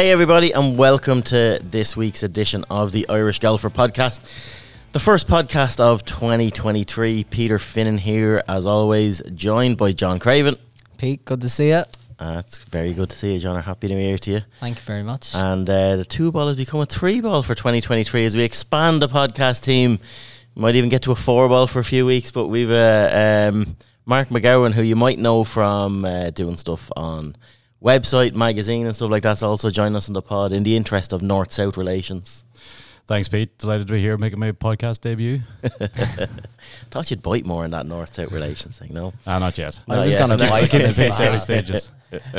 Hey, everybody, and welcome to this week's edition of the Irish Golfer Podcast. The first podcast of 2023. Peter Finnan here, as always, joined by John Craven. Pete, good to see you. Uh, it's very good to see you, John. A happy new year to you. Thank you very much. And uh, the two ball has become a three ball for 2023 as we expand the podcast team. Might even get to a four ball for a few weeks, but we've uh, um, Mark McGowan, who you might know from uh, doing stuff on website, magazine, and stuff like that's also join us on the pod in the interest of North South relations. Thanks, Pete. Delighted to be here making my podcast debut. Thought you'd bite more in that North South relations thing, no? Ah, not yet. I was to No. like it as It's early stages.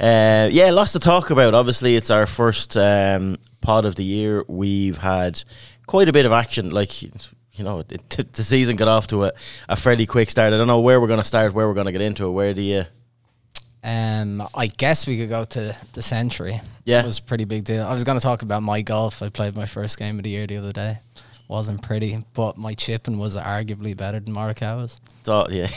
Uh, yeah, lots to talk about. Obviously, it's our first um, pod of the year. We've had quite a bit of action. Like, you know, it, the season got off to a, a fairly quick start. I don't know where we're going to start, where we're going to get into it. Where do you. Um, I guess we could go to the Sentry. Yeah. It was a pretty big deal. I was going to talk about my golf. I played my first game of the year the other day. Wasn't pretty, but my chipping was arguably better than Morikawa's. It's all, yeah,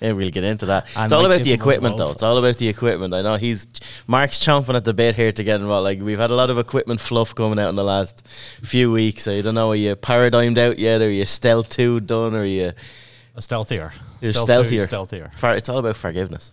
we'll get into that. And it's all about the equipment, though. It's all about the equipment. I know he's Mark's chomping at the bit here to get involved. Like we've had a lot of equipment fluff coming out in the last few weeks. So you don't know, are you paradigmed out yet? Are you stealth two done? Or are you? A stealthier. You're Stealth stealthier. Stealthier. It's all about forgiveness.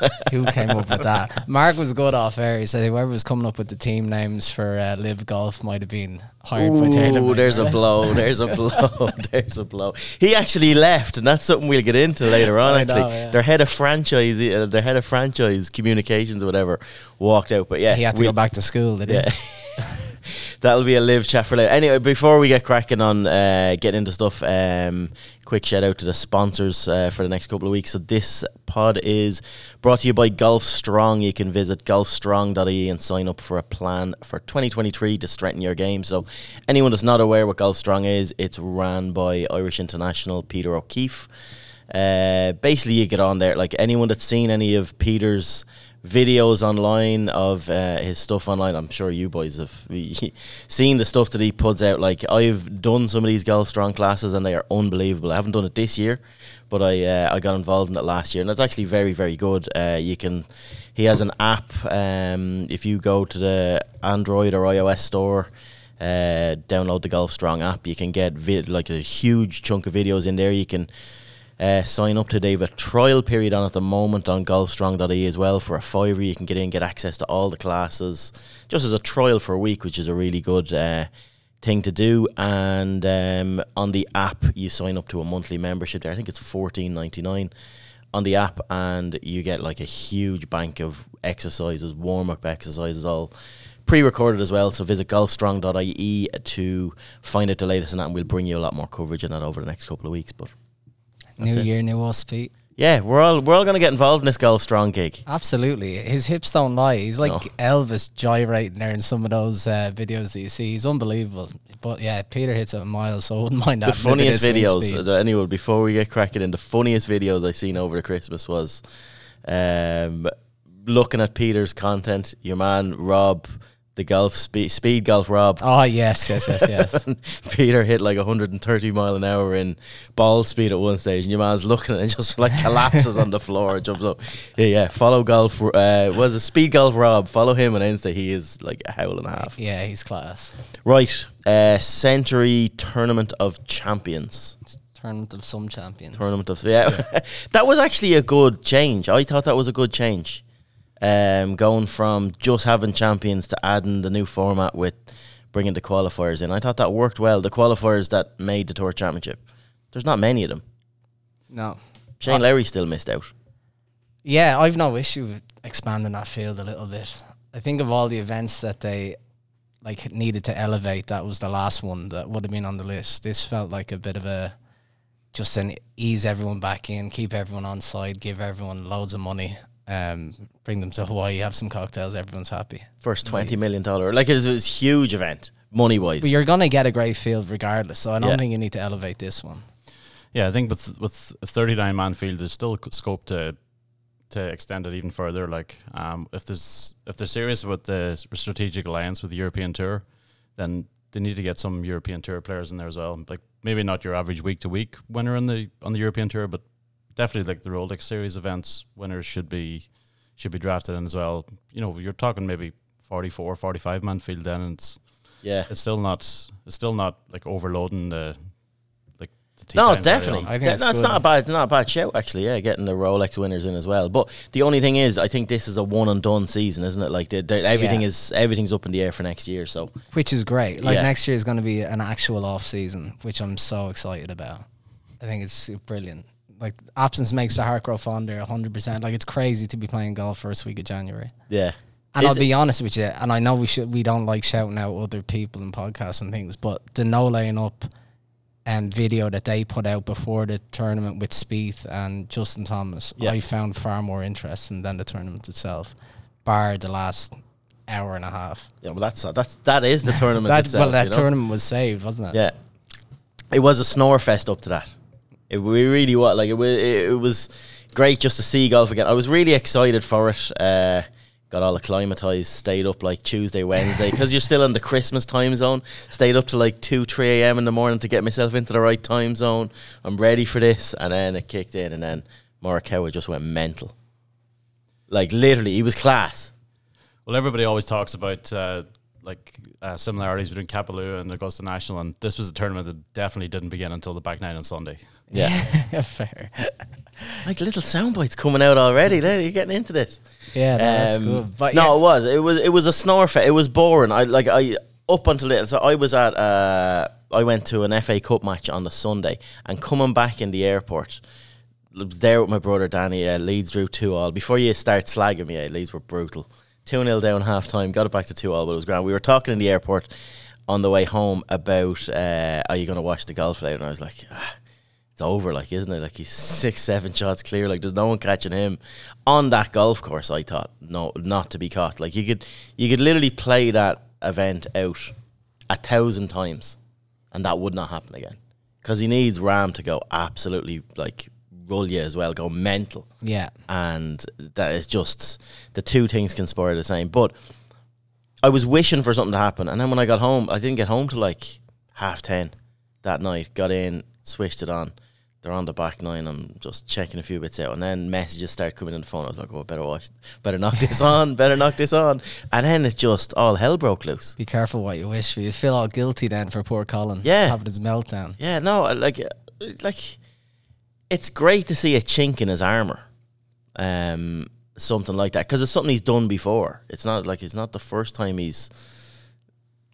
Who came up with that? Mark was good off air. He said whoever was coming up with the team names for uh, LIV Golf might have been hired by Taylor. Ooh, there's a blow. There's a blow. there's a blow. He actually left, and that's something we'll get into later on. I actually, know, yeah. their head of franchise, uh, their head of franchise communications or whatever, walked out. But yeah, He had to we'll- go back to school, did he? That'll be a LIV chat for later. Anyway, before we get cracking on uh, getting into stuff, um, quick shout out to the sponsors uh, for the next couple of weeks. So this pod is brought to you by Golf Strong. You can visit golfstrong.ie and sign up for a plan for 2023 to strengthen your game. So anyone that's not aware what Golf Strong is, it's ran by Irish international Peter O'Keefe. Uh, basically, you get on there. Like anyone that's seen any of Peter's videos online of uh, his stuff online, I'm sure you boys have seen the stuff that he puts out. Like I've done some of these Golf Strong classes, and they are unbelievable. I haven't done it this year, but I uh, I got involved in it last year, and it's actually very very good. Uh, you can. He has an app. Um, if you go to the Android or iOS store, uh, download the Golf Strong app. You can get vid- like a huge chunk of videos in there. You can uh, sign up to. They have a trial period on at the moment on golfstrong.ie as well for a fiver. You can get in, get access to all the classes just as a trial for a week, which is a really good uh, thing to do. And um, on the app, you sign up to a monthly membership there. I think it's fourteen ninety nine on the app, and you get like a huge bank of exercises, warm up exercises, all pre-recorded as well. So visit golfstrong.ie to find out the latest on that, and we'll bring you a lot more coverage on that over the next couple of weeks. But That's New it. year, new us, Pete. yeah, we're all we're all going to get involved in this Golf Strong gig. Absolutely. His hips don't lie. He's like No. Elvis gyrating there in some of those uh, videos that you see. He's unbelievable. But yeah, Peter hits it a mile, so I wouldn't mind that. the funniest videos, uh, anyway, before we get cracking in, the funniest videos I seen over the Christmas was um, looking at Peter's content. Your man Rob, the golf speed, speed golf Rob. Oh, yes, yes, yes, yes. Peter hit like 130 mile an hour in ball speed at one stage, and your man's looking at it and just like collapses on the floor, and jumps up. Yeah, yeah. Follow golf. Uh, was a speed golf Rob? Follow him on Insta. He is like a howl and a half. yeah, he's class. Right. Uh, Sentry Tournament of Champions. Tournament of some champions. Tournament of yeah. that was actually a good change. I thought that was a good change. Um, going from just having champions to adding the new format with bringing the qualifiers in. I thought that worked well. The qualifiers that made the tour championship. There's not many of them. no. Shane Lowry still missed out. Yeah, I've no issue with expanding that field a little bit. I think of all the events that they like needed to elevate, that was the last one that would have been on the list. This felt like a bit of a just an ease everyone back in, keep everyone on side, give everyone loads of money, um, bring them to Hawaii, have some cocktails, everyone's happy. First twenty million dollar. Like it was, a huge event, money wise. But you're gonna get a great field regardless, so I don't Yeah. think you need to elevate this one. Yeah, I think with with a 39 man field, there's still scope to to extend it even further. Like, um, if there's if they're serious about the strategic alliance with the European Tour, then they need to get some European Tour players in there as well. Like, maybe not your average week to week winner on the on the European Tour, but definitely like the Rolex Series events winners should be should be drafted in as well. You know, you're talking maybe 44, 45 man field then, and it's Yeah. it's still not it's still not like overloading the like the tee No, times definitely. on. I think Yeah, it's no, it's good. not a bad, not a bad shout actually. Yeah, getting the Rolex winners in as well. But the only thing is, I think this is a one and done season, isn't it? Like the, the, everything Yeah. is everything's up in the air for next year. So which is great. Like Yeah. next year is going to be an actual off season, which I'm so excited about. I think it's brilliant. Like absence makes the heart grow fonder, hundred percent. Like it's crazy to be playing golf first week of January. yeah, And Is I'll it- be honest with you, and I know we should we don't like shouting out other people in podcasts and things, but the no laying up um, video that they put out before the tournament with Spieth and Justin Thomas, Yeah. I found far more interesting than the tournament itself, bar the last hour and a half. yeah. Well, that's that's that is the tournament That, itself. well, that you know? tournament was saved, wasn't it? Yeah, it was a snore fest up to that. It we really was like it was. It, it was great just to see golf again. I was really excited for it. Uh, got all acclimatized, stayed up like Tuesday, Wednesday because you're still in the Christmas time zone. Stayed up to like two, three a.m. in the morning to get myself into the right time zone. I'm ready for this, and then it kicked in, and then Morikawa just went mental. Like literally, he was class. Well, everybody always talks about uh, like uh, similarities between Kapalua and Augusta National, and this was a tournament that definitely didn't begin until the back nine on Sunday. Yeah, fair. like little sound bites coming out already. There, you're getting into this. Yeah, no, that's Um, good. But no, yeah, it was. It was. It was a snore fit. It was boring. I like. I up until it. So I was at. Uh, I went to an FA Cup match on the Sunday, and coming back in the airport, was there with my brother Danny. Uh, Leeds drew two all. Before you start slagging me, uh, Leeds were brutal. Two 0 down half time. Got it back to two all, but it was grand. We were talking in the airport on the way home about uh, are you going to watch the golf later? And I was like. Ah, it's over, like, isn't it? Like he's six, seven shots clear. Like there's no one catching him on that golf course. I thought no, not to be caught. Like you could, you could literally play that event out a thousand times, and that would not happen again. Because he needs Rahm to go absolutely like roll you as well, go mental, yeah, and that is just the two things conspire the same. But I was wishing for something to happen, and then when I got home, I didn't get home till like half ten that night. Got in, switched it on. They're on the back nine. I'm just checking a few bits out, and then messages start coming in the phone. I was like, "Oh, better watch, better knock this on, better knock this on." And then it's just all hell broke loose. be careful what you wish for. You feel all guilty then for poor Colin. Yeah. having his meltdown. Yeah, no, like, like, it's great to see a chink in his armor, um, something like that, because it's something he's done before. It's not like it's not the first time he's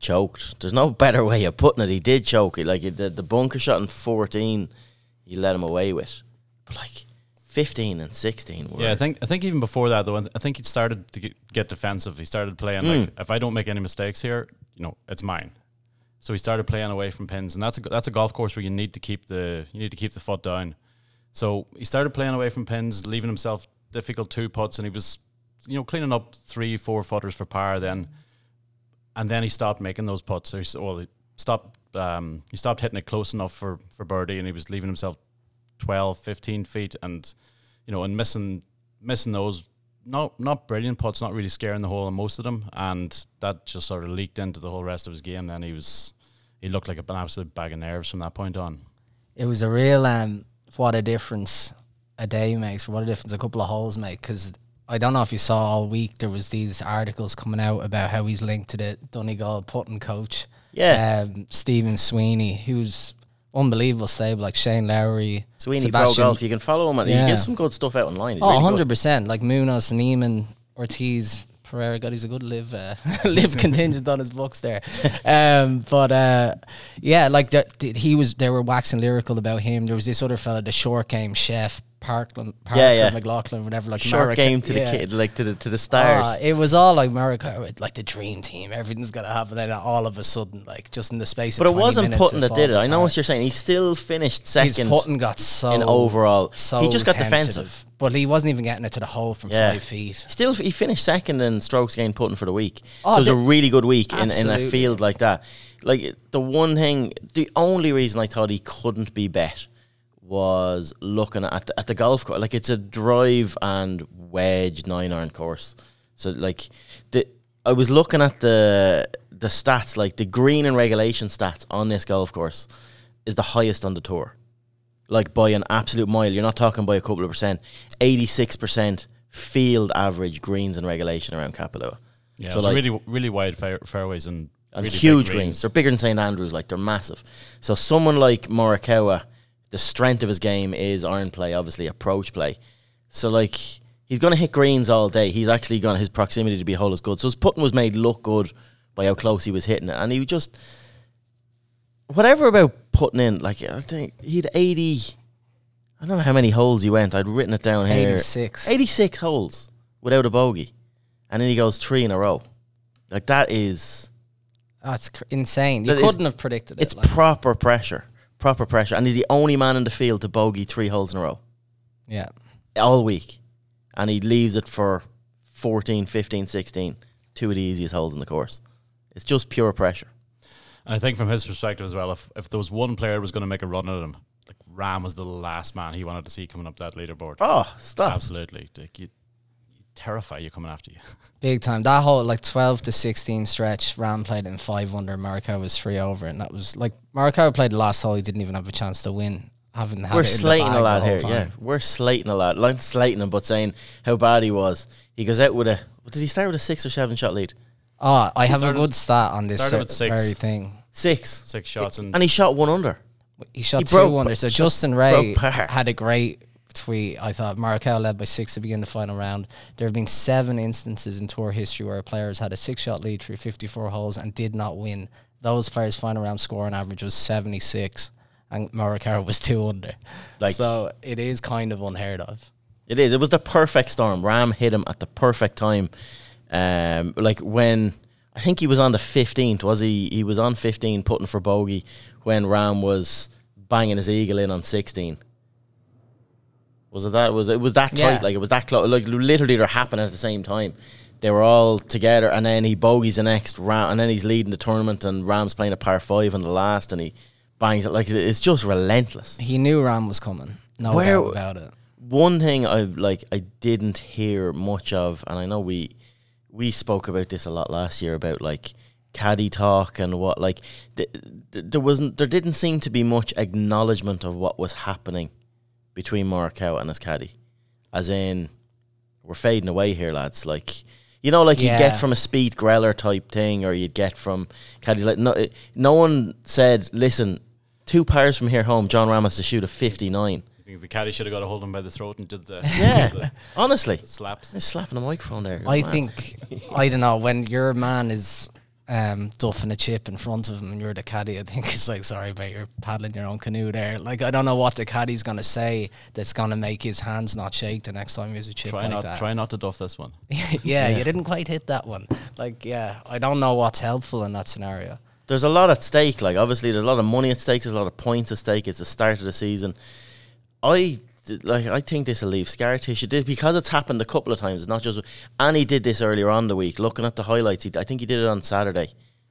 choked. There's no better way of putting it. He did choke it, like the the bunker shot in fourteen, he let him away with, but like fifteen and sixteen. Were, Yeah, I think I think even before that though, I think he started to get, get defensive. He started playing Mm. like if I don't make any mistakes here, you know, it's mine. So he started playing away from pins, and that's a that's a golf course where you need to keep the you need to keep the foot down. So he started playing away from pins, leaving himself difficult two putts, and he was you know cleaning up three four footers for par then, and then he stopped making those putts. So he, well, he stopped um, he stopped hitting it close enough for for birdie, and he was leaving himself 12, 15 feet, and you know, and missing missing those not not brilliant putts, not really scaring the hole on most of them, and that just sort of leaked into the whole rest of his game. Then he was he looked like an absolute bag of nerves from that point on. It was a real um, what a difference a day makes, what a difference a couple of holes make. Because I don't know if you saw all week there was these articles coming out about how he's linked to the Donegal putting coach, yeah. um, Stephen Sweeney, who's unbelievable stable, like Shane Lowry, Sweeney Pro Sebastian- Golf. You can follow him, and Yeah. he gives some good stuff out online. He's Oh, really 100 percent. Like Munoz, Niemann, Ortiz, Pereira. God, he's a good live uh, live contingent on his books there. Um, but uh, yeah, like he was. They were waxing lyrical about him. There was this other fella, the short game chef, Parkland, Parker Yeah, yeah. McLachlin, whatever. Like Short Marika- game to yeah. the kid, like to the to the stars. Ah, it was all like America, like the dream team. Everything's gonna happen. Then all of a sudden, like just in the space. But it wasn't Putton that did it. I know what you're saying. He still finished second putting got so in overall. So he just got tentative. defensive. but he wasn't even getting it to the hole from Yeah. five feet. Still, he finished second in strokes gained putting for the week. Oh, so it was a really good week in, in a field like that. Like the one thing, the only reason I thought he couldn't be bet was looking at the, at the golf course. Like it's a drive and wedge nine iron course. So like the I was looking at the the stats, like the green and regulation stats on this golf course is the highest on the tour. Like by an absolute mile. You're not talking by a couple of percent. Eighty six percent field average greens and regulation around Kapalua. Yeah, So, like- really, really wide fair, fairways and, And really huge greens. They're bigger than St Andrews, like they're massive. So someone like Morikawa, the strength of his game is iron play, obviously approach play. So like he's going to hit greens all day. He's actually going his proximity to be hole is good. So his putting was made look good by how close he was hitting it, and he just whatever about putting in. Like I think he had eighty. I don't know how many holes he went. I'd written it down here. 86. 86 holes without a bogey, and then he goes three in a row. Like that is That's cr- insane. You That couldn't have predicted it. it's like, proper pressure, proper pressure, and he's the only man in the field to bogey three holes in a row yeah. all week, and he leaves it for 14, 15, 16, two of the easiest holes in the course. It's just pure pressure. And I think from his perspective as well, if if there was one player who was going to make a run at him, like Rahm was the last man he wanted to see coming up that leaderboard. Oh, stop! Absolutely, like you, you terrify you coming after you. Big time. That whole like 12 to 16 stretch, Rahm played in 5 under, Mariko was 3 over. And that was like, Mariko played the last hole, he didn't even have a chance to win. Haven't had We're it slating a lot here. time. Yeah, we're slating a lad. Like slating him, but saying how bad he was. He goes out with a. What did he start with a six or seven shot lead? Oh, I have started- a good stat on this started with six. very thing. Six, Six shots and and he shot one under. He shot He two broke- under. So Justin Ray had a great tweet. I thought Markel led by six to begin the final round. There have been seven instances in tour history where players had a six shot lead through 54 holes and did not win. Those players' final round score on average was 76, and Morikawa was two under. Like- so it is kind of unheard of. It is. It was the perfect storm. Rahm hit him at the perfect time. Um, like when I think he was on the fifteenth. Was he? He was on fifteen, putting for bogey when Rahm was banging his eagle in on sixteen. Was it that? Was it was that tight? Yeah. Like it was that close? Like literally, they're happening at the same time. They were all together, and then he bogeys the next round, and then he's leading the tournament, and Rahm's playing a par five in the last, and he bangs it. Like it's just relentless. He knew Rahm was coming. No Where- doubt about it. one thing I like I didn't hear much of, and I know we we spoke about this a lot last year about like caddy talk and what like th- th- there wasn't there didn't seem to be much acknowledgement of what was happening between Morikawa and his caddy, as in we're fading away here, lads. Like you know, like you Yeah. get from a Speed Greller type thing, or you'd get from caddies like no, no one said, listen. Two pairs from here home, Jon Rahm has to shoot a 59. I think the caddy should have got a hold of him by the throat and did the Yeah, the honestly. slaps. He's slapping the microphone there. I Mad. think I don't know when your man is um, duffing a chip in front of him and you're the caddy. I think it's like sorry, but you're paddling your own canoe there. Like I don't know what the caddy's gonna say that's gonna make his hands not shake the next time there's a chip Try like not, that. try not to duff this one. yeah, you didn't quite hit that one. Like yeah, I don't know what's helpful in that scenario. there's a lot at stake. Like obviously, there's a lot of money at stake. There's a lot of points at stake. It's the start of the season. I d- like. I think this will leave scar tissue This- because it's happened a couple of times. It's not just. And he did this earlier on the week. Looking at the highlights, he, I think he did it on Saturday,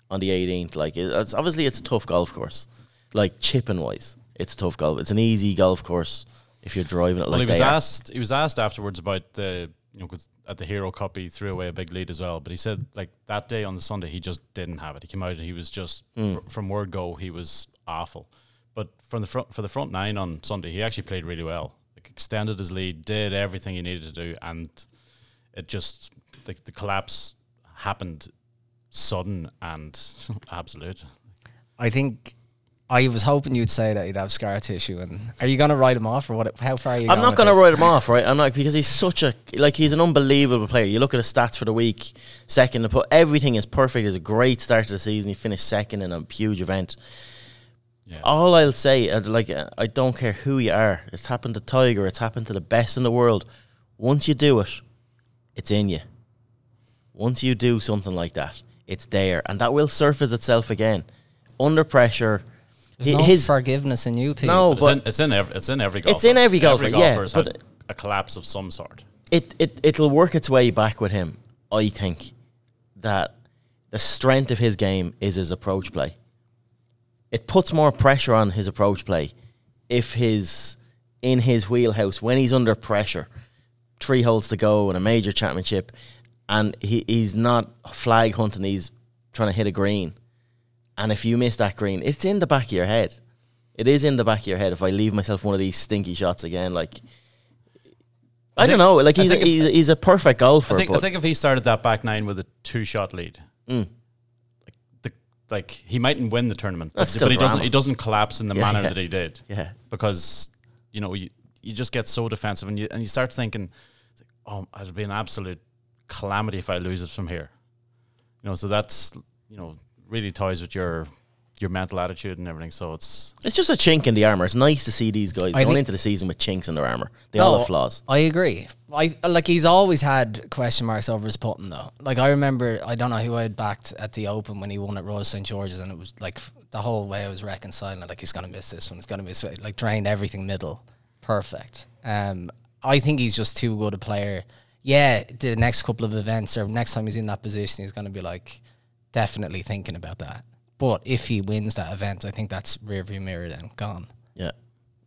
on the 18th. Like it, it's obviously it's a tough golf course. Like chipping wise, it's a tough golf. It's an easy golf course if you're driving it Well, like he was they are. asked. He was asked afterwards about the you know 'cause at the Hero Cup he threw away a big lead as well. But he said like that day on the Sunday he just didn't have it. He came out and he was just Hmm. fr- from word go he was awful. But from the front for the front nine on Sunday he actually played really well. Like extended his lead, did everything he needed to do, and it just the, the collapse happened sudden and absolute. I think I was hoping you'd say that he'd have scar tissue. And are you gonna write him off or what? How far are you? I'm going not going to write him off, right? I'm not because he's such a like he's an unbelievable player. You look at his stats for the week, second to put everything is perfect. It's a great start to the season. He finished second in a huge event. Yeah. All I'll say, uh, like uh, I don't care who you are. It's happened to Tiger. It's happened to the best in the world. Once you do it, it's in you. Once you do something like that, it's there, and that will surface itself again under pressure. There's Hi- no his forgiveness in you, Pete. no, It's but in, it's in every it's in every golfer. It's in every golfer, Every yeah, golfer's but- had a collapse of some sort. it, it it'll work its way back with him. I think that the strength of his game is his approach play. It puts more pressure on his approach play if his in his wheelhouse when he's under pressure, three holes to go in a major championship, and he, he's not flag hunting. He's trying to hit a green, and if you miss that green, it's in the back of your head. It is in the back of your head. If I leave myself one of these stinky shots again, like I, don't know. Like he's a, if- he's a perfect golfer. I think, I think if he started that back nine with a two shot lead, Mm. Like he mightn't win the tournament, but, That's still but he doesn't he doesn't collapse in the Yeah, manner yeah. that he did yeah, because you know you, you just get so defensive and you and you start thinking, oh, it'll be an absolute calamity if I lose it from here. You know, so that's you know really toys with your your mental attitude and everything. So it's it's just a chink in the armor. It's nice to see these guys I going into the season with chinks in their armor. They all have flaws. I agree. I like he's always had question marks over his putting though. Like I remember, I don't know who I had backed at the Open when he won at Royal St George's, and it was like the whole way I was reconciling. it, Like he's gonna miss this one. He's gonna miss it. Like drained everything middle, perfect. Um, I think he's just too good a player. Yeah, the next couple of events or next time he's in that position, he's gonna be like definitely thinking about that. But if he wins that event, I think that's rearview mirror then gone Yeah,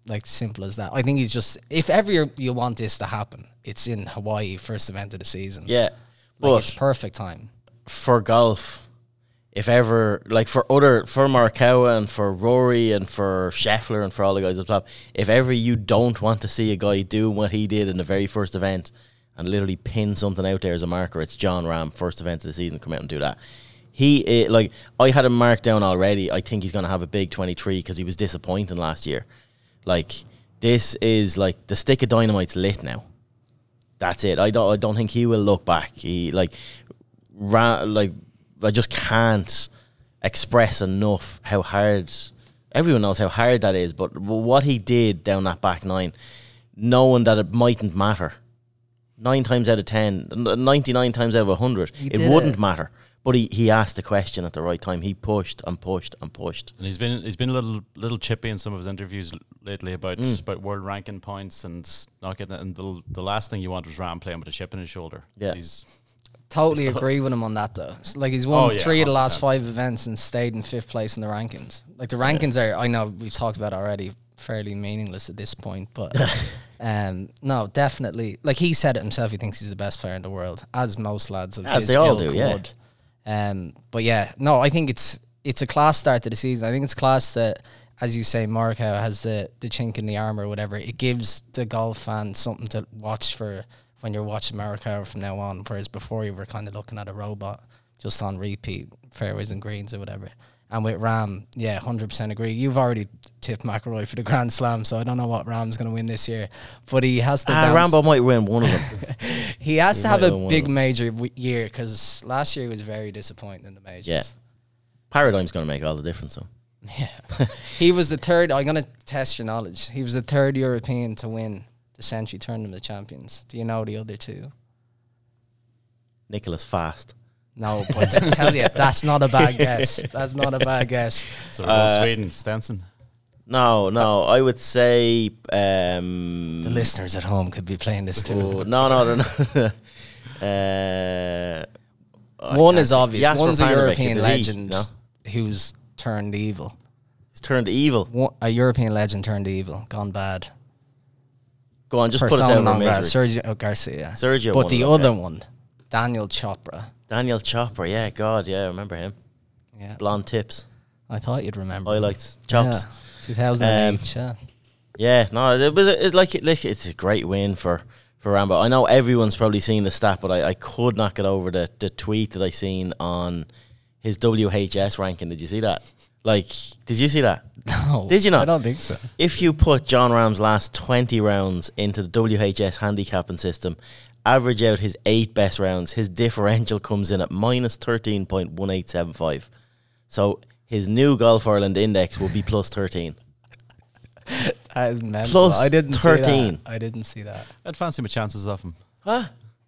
like simple as that. I think he's just if ever you want this to happen, it's in Hawaii first event of the season. yeah. like But it's perfect time. for golf, if ever like for other for Markawa and for Rory and for Scheffler and for all the guys up top, if ever you don't want to see a guy do what he did in the very first event and literally pin something out there as a marker, it's Jon Rahm, first event of the season, come out and do that. He eh, like I had him marked down already. I think he's going to have a big twenty three because he was disappointing last year. Like this is like the stick of dynamite's lit now. That's it. I don't. I don't think he will look back. He like, ra- like I just can't express enough how hard. Everyone knows how hard that is, but what he did down that back nine, knowing that it mightn't matter, nine times out of ten, 99 times out of hundred, He it wouldn't it. matter. But he, he asked the question at the right time. He pushed and pushed and pushed. And he's been he's been a little little chippy in some of his interviews lately about Mm. about world ranking points and not getting it. And the the last thing you want was Rahm playing with a chip in his shoulder. Yeah. he's Totally agree with him on that though. Like he's won Oh, yeah, three of the last five events and stayed in fifth place in the rankings. Like the rankings are, I know we've talked about already, fairly meaningless at this point, but um, no, definitely. Like he said it himself, he thinks he's the best player in the world, as most lads of As his they all do, yeah. Um, but yeah, no, I think it's it's a class start to the season. I think it's class that, as you say, Morikawa has the the chink in the armor or whatever. It gives the golf fan something to watch for when you're watching Morikawa from now on. Whereas before you were kind of looking at a robot just on repeat fairways and greens or whatever. And with Rahm, yeah, hundred percent agree. You've already tipped McIlroy for the Grand Slam, so I don't know what Rahm's going to win this year, but he has to. Ah, Rambo might win one of them. he has He to have a big major w- year because last year he was very disappointing in the majors. yeah, Paradigm's going to make all the difference. though. Yeah. he was the third. I'm going to test your knowledge. He was the third European to win the Sentry Tournament of Champions. Do you know the other two? Niclas Fasth. No, but I tell you, that's not a bad guess. That's not a bad guess. so we're going Uh, Sweden Stenson. No, no, I would say. Um, The listeners at home could be playing this too. Oh, no, no, no, no. uh, I One can't is obvious. Jesper One's a Parnevik, European did he? legend No? who's turned evil. He's turned evil. One, a European legend turned evil, gone bad. Go on, just put us out Persona of non grata, misery. Sergio Garcia. Sergio but won the it, other okay. one, Daniel Chopra. Daniel Chopper, yeah, God, yeah, I remember him. Yeah, Blonde tips, I thought you'd remember. highlights, chops. Yeah, 2008. Um, yeah. Yeah, no, it was a, it, like, like it's a great win for for Rambo. I know everyone's probably seen the stat, but I, I could not get over the the tweet that I seen on his WHS ranking. Did you see that? Like, did you see that? No, Did you not? I don't think so. If you put Jon Rahm's last 20 rounds into the WHS handicapping system, average out his eight best rounds, his differential comes in at minus 13.1875. So his new Golf Ireland index will be plus 13. That is mental. Plus I didn't 13. See that. I didn't see that. I'd fancy my chances off him. Huh?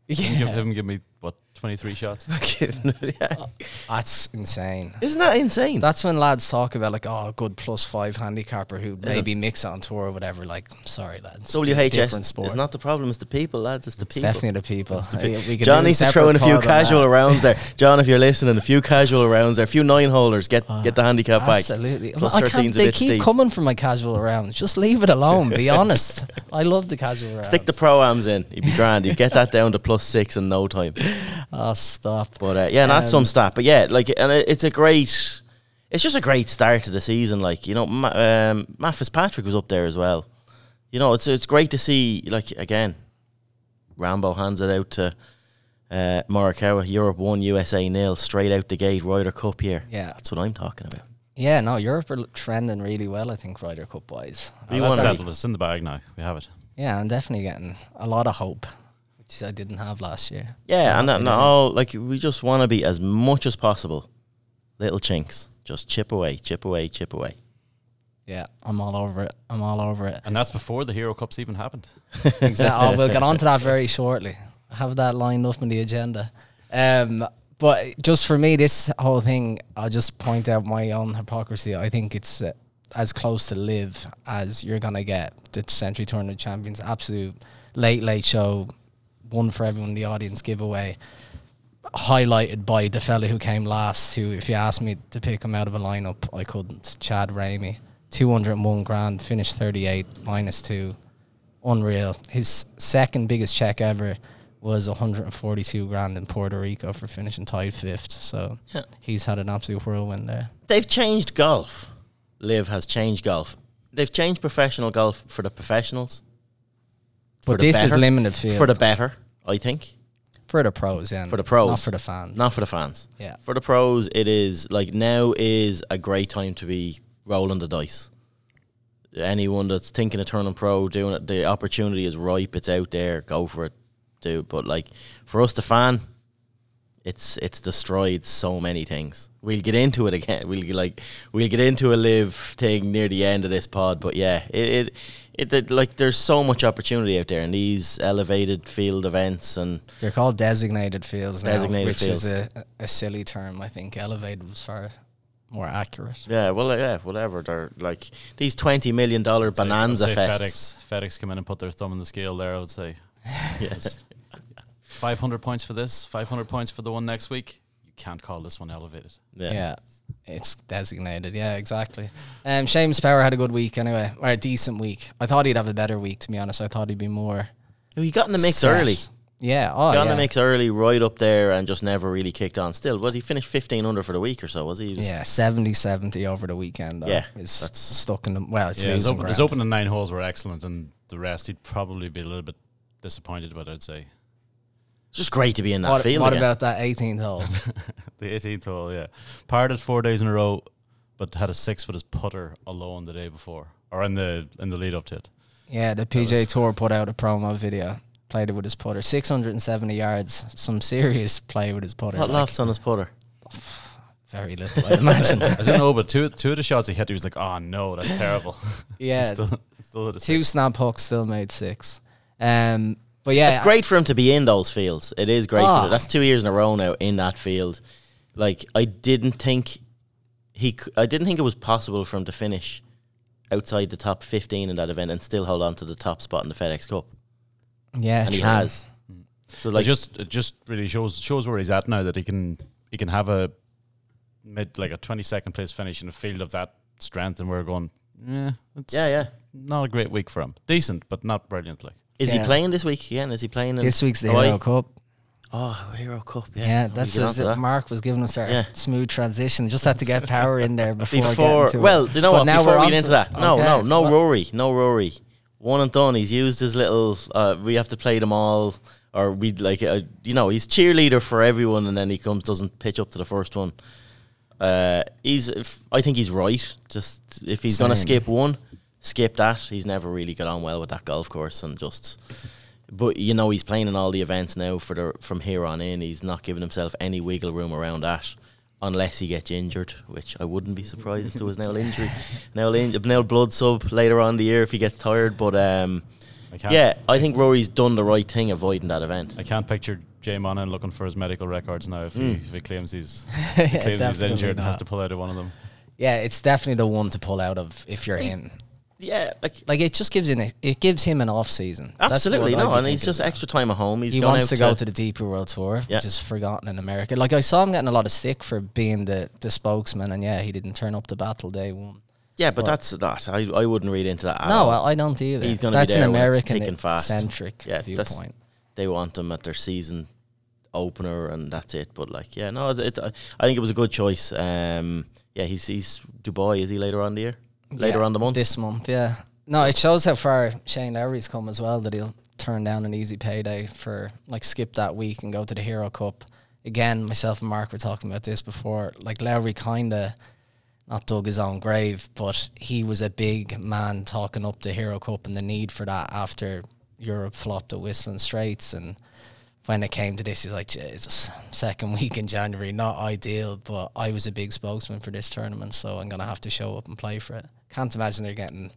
Yeah. Give, Yeah, him give me what twenty three shots. Yeah. that's insane. Isn't that insane? That's when lads talk about like, oh, a good plus five handicapper who maybe mix on tour or whatever. Like, sorry, lads, different WHS sport. is not the problem, it's the people, lads. It's the It's people. definitely the people. the pe- Uh, we could John needs to throw in a few pod that. casual rounds there. John, if you're listening, a few casual rounds there, a few nine holders. Get get the handicap back. Absolutely. Plus I 13's can't, a they bit keep steep. coming for my casual rounds. Just leave it alone. Be honest. I love the casual rounds. Stick the proams in. You'd be grand. You'd get that down to plus six in no time. Oh, stop. But uh, yeah, not Um, some stat. But yeah, like, and it, it's a great. It's just a great start to the season. Like you know, Ma- um, Matt Fitzpatrick was up there as well. You know, it's it's great to see. Like again, Rambo hands it out to uh, Morikawa. Europe one, USA nil, straight out the gate. Ryder Cup here. Yeah. That's what I'm talking about. Yeah, no, Europe are trending really well, I think, Ryder Cup wise. We wanna- settled. It's in the bag now. We have it. Yeah, I'm definitely getting a lot of hope, which I didn't have last year. Yeah, So and, happy and all like we just want to be as much as possible. Little chinks, just chip away, chip away, chip away. Yeah, I'm all over it. I'm all over it. And that's before the Hero Cups even happened. Exactly. oh, we'll get on to that very shortly. I have that lined up in the agenda. Um, but just for me, this whole thing, I'll just point out my own hypocrisy. I think it's uh, as close to live as you're gonna get. The Sentry Tournament Champions, absolute late late show, one for everyone in the audience giveaway, highlighted by the fella who came last. Who, if you asked me to pick him out of a lineup, I couldn't. Chad Ramey, two hundred and one grand, finished thirty eight minus two unreal. His second biggest check ever was 142 grand in Puerto Rico for finishing tied fifth. So Yeah. he's had an absolute whirlwind there. They've changed golf. LIV has changed golf. They've changed professional golf for the professionals. But this is better. limited field For the better, I think. for the pros, yeah, For the pros. not for the fans. Not for the fans. Yeah, For the pros, it is like now is a great time to be rolling the dice. Anyone that's thinking of turning pro, doing it, the opportunity is ripe. It's out there. Go for it, dude. But like for us, the fan, it's it's destroyed so many things. We'll get into it again. We'll get, like we'll get into a LIV thing near the end of this pod. But yeah, it it, it, it like there's so much opportunity out there in these elevated field events and they're called designated fields now, Designated which fields. is a, a silly term. I think elevated was far more accurate. Yeah, well, yeah, whatever. They're like these twenty million dollar I'd say- I'd bonanza say fests. FedEx, FedEx come in and put their thumb on the scale there. I would say Yes, 500 points for this, 500 points for the one next week. You can't call this one elevated. yeah. Yeah. It's designated. Yeah, exactly. Um, Seamus Power had a good week anyway, or a decent week. I thought he'd have a better week, to be honest. I thought he'd be more. He got in the mix set. early. Yeah. Oh, got in yeah. the mix early, right up there, and just never really kicked on. Still, was he finished fifteen under for the week or so? Was he? he was, Yeah, 70 70 over the weekend. Though, Yeah, is that's- stuck in the. Well, it's yeah, his, open, his opening nine holes were excellent, and the rest he'd probably be a little bit disappointed about. I'd say It's just great to be in that What, field. what again. about that 18th hole? the 18th hole, yeah, parted four days in a row, but had a six with his putter alone the day before, or in the in the lead up to it. yeah, the PJ Tour put out a promo video. Played it with his putter. 670 yards. Some serious play with his putter. what like, lofts on his putter? Very little, I imagine. I don't know, but two two of the shots he hit, he was like, "Oh no, that's terrible." yeah, still, still two six. snap hooks still made six. Um, but yeah, It's great for him to be in those fields. It is great. Ah. For That's two years in a row now in that field. Like I didn't think he. c- I didn't think it was possible for him to finish outside the top fifteen in that event and still hold on to the top spot in the FedEx Cup, yeah, and he has. So Like like, it just it just really shows shows where he's at now that he can he can have a mid like a twenty second place finish in a field of that strength, and we're going, yeah, it's yeah, yeah. not a great week for him. Decent, but not brilliant. Like Is Yeah. he playing this week again? Is he playing in This week's the Hawaii? Hero Cup. Oh, Hero Cup. Yeah, Yeah, that's onto that. Mark was giving us our Yeah. smooth transition. Just had to get power in there before, Before, well, you know But what? now Before we're we get into that, no, no, Okay. no Well, Rory, no Rory. One and done. He's used his little. Uh, we have to play them all, or we like. Uh, you know, he's cheerleader for everyone, and then he comes doesn't pitch up to the first one. Uh, he's. If, I think he's right. Just if he's gonna skip one, skip that. He's never really got on well with that golf course, and just. But you know he's playing in all the events now for the from here on in. He's not giving himself any wiggle room around that, unless he gets injured, which I wouldn't be surprised if there was now injury, now in, now blood sub later on in the year if he gets tired. But um, I yeah, I think Rory's done the right thing avoiding that event. I can't picture Jay Monahan looking for his medical records now if, he, if he claims he's Yeah, claims he's definitely injured and has to pull out of one of them. Yeah, it's definitely the one to pull out of if you're in. Yeah, like Like it just gives him it gives him an off season. Absolutely no, be and he's just about. extra time at home. He's he wants out to go to the DP World Tour, Yeah. which is forgotten in America. Like I saw him getting a lot of stick for being the, the spokesman, and yeah, he didn't turn up to battle day one. yeah, but Well- that's that. I, I wouldn't read into that. At no, all. I don't either. He's gonna be That's there an it's American fast. centric Yeah, viewpoint. they want him at their season opener, and that's it. But like, yeah, no, it, it, I think it was a good choice. Um, yeah, he's he's Dubai. Is he later on the year? Later Yeah, on the month. This month, yeah. No, it shows how far Shane Lowry's come as well. That he'll turn down an easy payday for like skip that week and go to the Hero Cup. Again, myself and Mark were talking about this before. Like Lowry kind of not dug his own grave, but he was a big man talking up the Hero Cup and the need for that after Europe flopped at Whistling Straits. And when it came to this, he's like, Jesus, second week in January, not ideal, but I was a big spokesman for this tournament, so I'm going to have to show up and play for it. Can't imagine they're getting.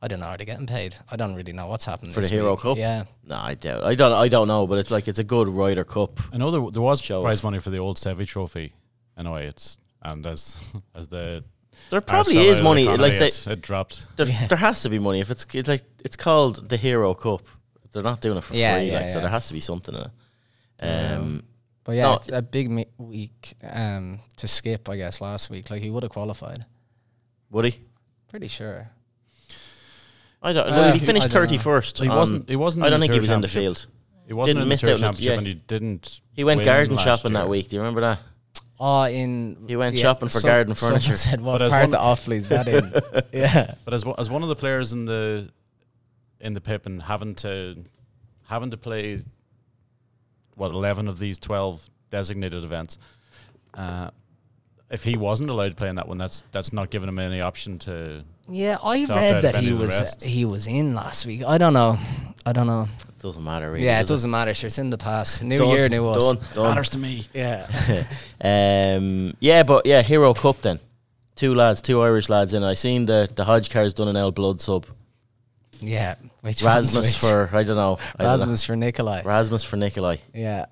I don't know. Are they getting paid? I don't really know what's happening For the Hero week. Cup? Yeah, No, I doubt. I don't. I don't know, but it's like it's a good Ryder Cup. I know there, there was Shows. prize money for the old Seve trophy. In a way, it's and as as the There probably is money. economy, Like they, it, it dropped. there, Yeah. there has to be money. If it's, it's like it's called the Hero Cup, they're not doing it for Yeah, free. yeah, like so, there has to be something in it. Um, but yeah, No. it's a big me- week um, to skip. I guess last week, like he would have qualified. would he? Pretty sure. I don't. Uh, he finished I don't know. thirty first. He wasn't. He wasn't. I don't think he was in the field. He wasn't Didn't in the miss Tour out championship, yeah. and he didn't. He went win garden last shopping that week. Do you remember that? Oh, in He went shopping for some- garden someone furniture. Said what But as part of Offaly's that in? yeah, But as one- as one of the players in the in the pip and having to having to play what eleven of these twelve designated events, uh, if he wasn't allowed to play in that one, that's that's not giving him any option to. yeah. I Top read that he any of the was rest. he was in last week. I don't know. I don't know. It doesn't matter really. yeah, it does doesn't matter. Sure, it's in the past. New Done, year, new us. Done. Done. Matters to me. Yeah. Um, yeah, but yeah, Hero Cup then. Two lads, two Irish lads in. I seen the the Højgaards done an L blood sub. Yeah. Which Rasmus which? for I don't know. I don't know. Rasmus for Nicolai. Rasmus for Nicolai. Yeah.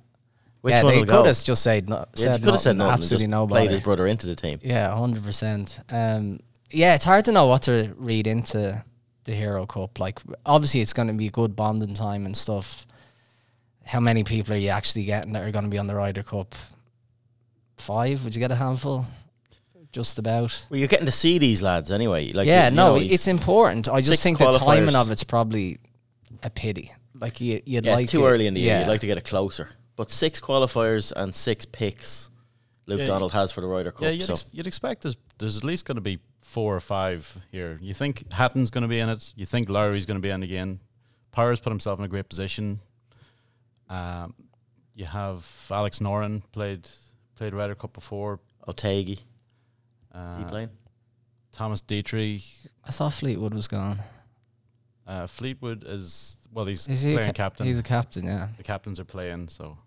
Which yeah, one they will could go? have just said no. Yeah, said he could have said nothing, no. Absolutely just nobody. Played his brother into the team. Yeah, hundred percent. Um, yeah, it's hard to know what to read into the Hero Cup. Like, obviously, it's going to be a good bonding time and stuff. How many people are you actually getting that are going to be on the Ryder Cup? Five? Would you get a handful? Just about. Well, you're getting to see these lads anyway. Like yeah, you- you no, know, it's important. I just six think the timing of it's probably a pity. Like you, you'd yeah, like it's too it- early in the year. You'd like to get it closer. But six qualifiers and six picks Luke Yeah, Donald has for the Ryder Cup. Yeah, you'd, so ex- you'd expect there's there's at least going to be four or five here. You think Hatton's going to be in it? You think Lowry's going to be in again? Powers put himself in a great position. Um, you have Alex Noren played played Ryder Cup before. Otaegui, is Uh, he playing? Thomas Detry, I thought Fleetwood was gone. uh, Fleetwood is well, he's Is he playing ca- captain. He's a captain, yeah. the captains are playing, so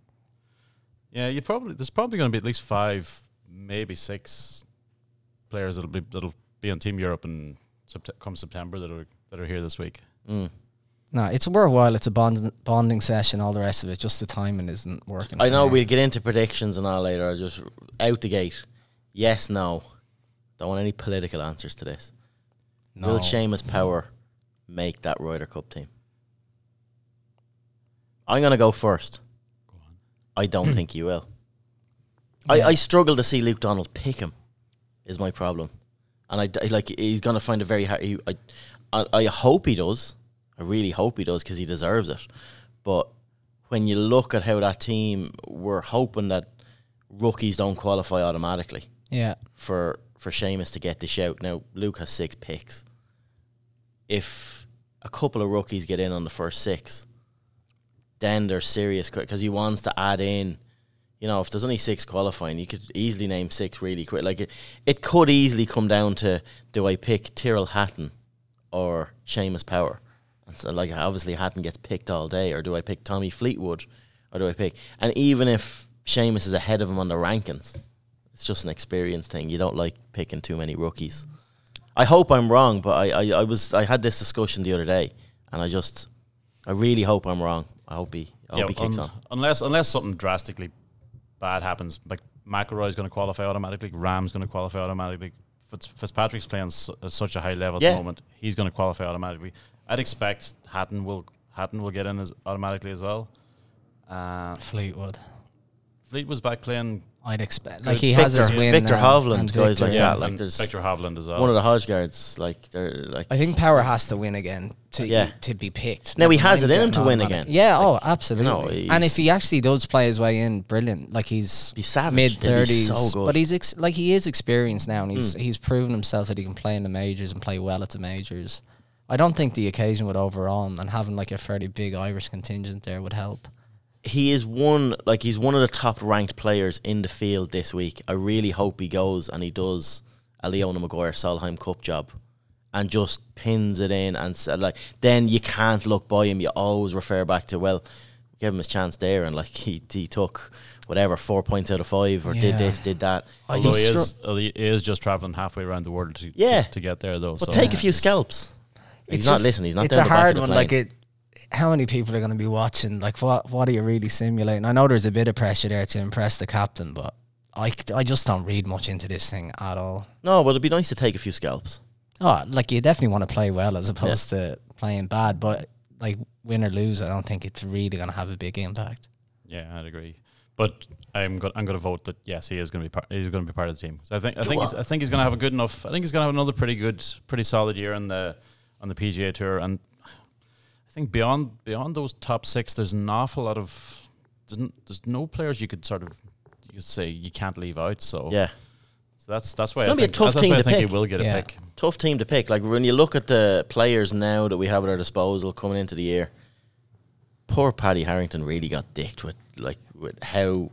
yeah, you probably there's probably going to be at least five, maybe six players that'll be that'll be on Team Europe and sept- come September that are that are here this week. Mm. No, it's worthwhile. It's a bond, bonding session, all the rest of it. Just the timing isn't working. I know me. we'll get into predictions and all later. I just out the gate. Yes, no. Don't want any political answers to this. No. Will Seamus Power make that Ryder Cup team? I'm gonna go first. I don't hmm. think you will. I. I struggle to see Luke Donald pick him. Is my problem, and I, d- like he's gonna find it very hard. He, I, I I hope he does. I really hope he does because he deserves it. But when you look at how that team, we're hoping that rookies don't qualify automatically Yeah. for for Seamus to get the shout. Now Luke has six picks. If a couple of rookies get in on the first six, then they're serious quick because he wants to add in. You know, if there's only six qualifying, you could easily name six really quick. Like it, it could easily come down to do I pick Tyrrell Hatton or Seamus Power? And so, like obviously Hatton gets picked all day, or do I pick Tommy Fleetwood, or do I pick? And even if Seamus is ahead of him on the rankings, it's just an experience thing. You don't like picking too many rookies. I hope I'm wrong, but I, I, I was I had this discussion the other day, and I just I really hope I'm wrong. I hope he I hope he kicks un- on. Unless unless something drastically bad happens, like McIlroy's going to qualify automatically, Rahm's going to qualify automatically. Fitz, Fitzpatrick's playing su- at such a high level at Yeah. the moment. He's going to qualify automatically. I'd expect Hatton will Hatton will get in as automatically as well. Uh, Fleetwood. Fleet was back playing. I'd expect. Like It's he has his Viktor- win. Viktor now, Hovland, and guys like Viktor- that, like there's Viktor Hovland as well. One of the Hodge guards, like they're like I think Power has to win again to Yeah. to be picked. Now, he has mind it in him to win automatic. again. Yeah. Like, oh, absolutely. no, and if he actually does play his way in, brilliant. Like he's He's mid thirties, so but he's ex- like he is experienced now, and he's Mm. he's proven himself that he can play in the majors and play well at the majors. I don't think the occasion would overwhelm, and having like a fairly big Irish contingent there would help. He is one like he's one of the top ranked players in the field this week. I really hope he goes and he does a Leona Maguire Solheim Cup job and just pins it in and s- like then you can't look by him. You always refer back to well, give him his chance there and like he he took whatever four points out of five or Yeah. did this did that. Although he He's is, uh, he is just traveling halfway around the world to, Yeah. to, to get there, though. But so take a Yeah, few it's- scalps. He's It's not just- listening. He's not It's down a the back hard of the one. plane. Like it, how many people are going to be watching? Like what? What are you really simulating? I know there's a bit of pressure there to impress the captain, but I, I just don't read much into this thing at all. no, but it'd be nice to take a few scalps. Oh, like you definitely want to play well as opposed to playing bad, but like win or lose, I don't think it's really going to have a big impact. Yeah, I'd agree. But I'm go- I'm going to vote that yes, he is going to be part. He's going to be part of the team. So I think I think he's, I think he's going to have a good enough. I think he's going to have another pretty good, pretty solid year on the on the PGA Tour. And I think beyond beyond those top six, there's an awful lot of there's, n- there's no players you could sort of you could say you can't leave out. So Yeah. so that's that's why it's gonna I be a think, tough that's team why I to think pick. he will get Yeah. a pick. tough team to pick. Like when you look at the players now that we have at our disposal coming into the year, poor Paddy Harrington really got dicked with like with how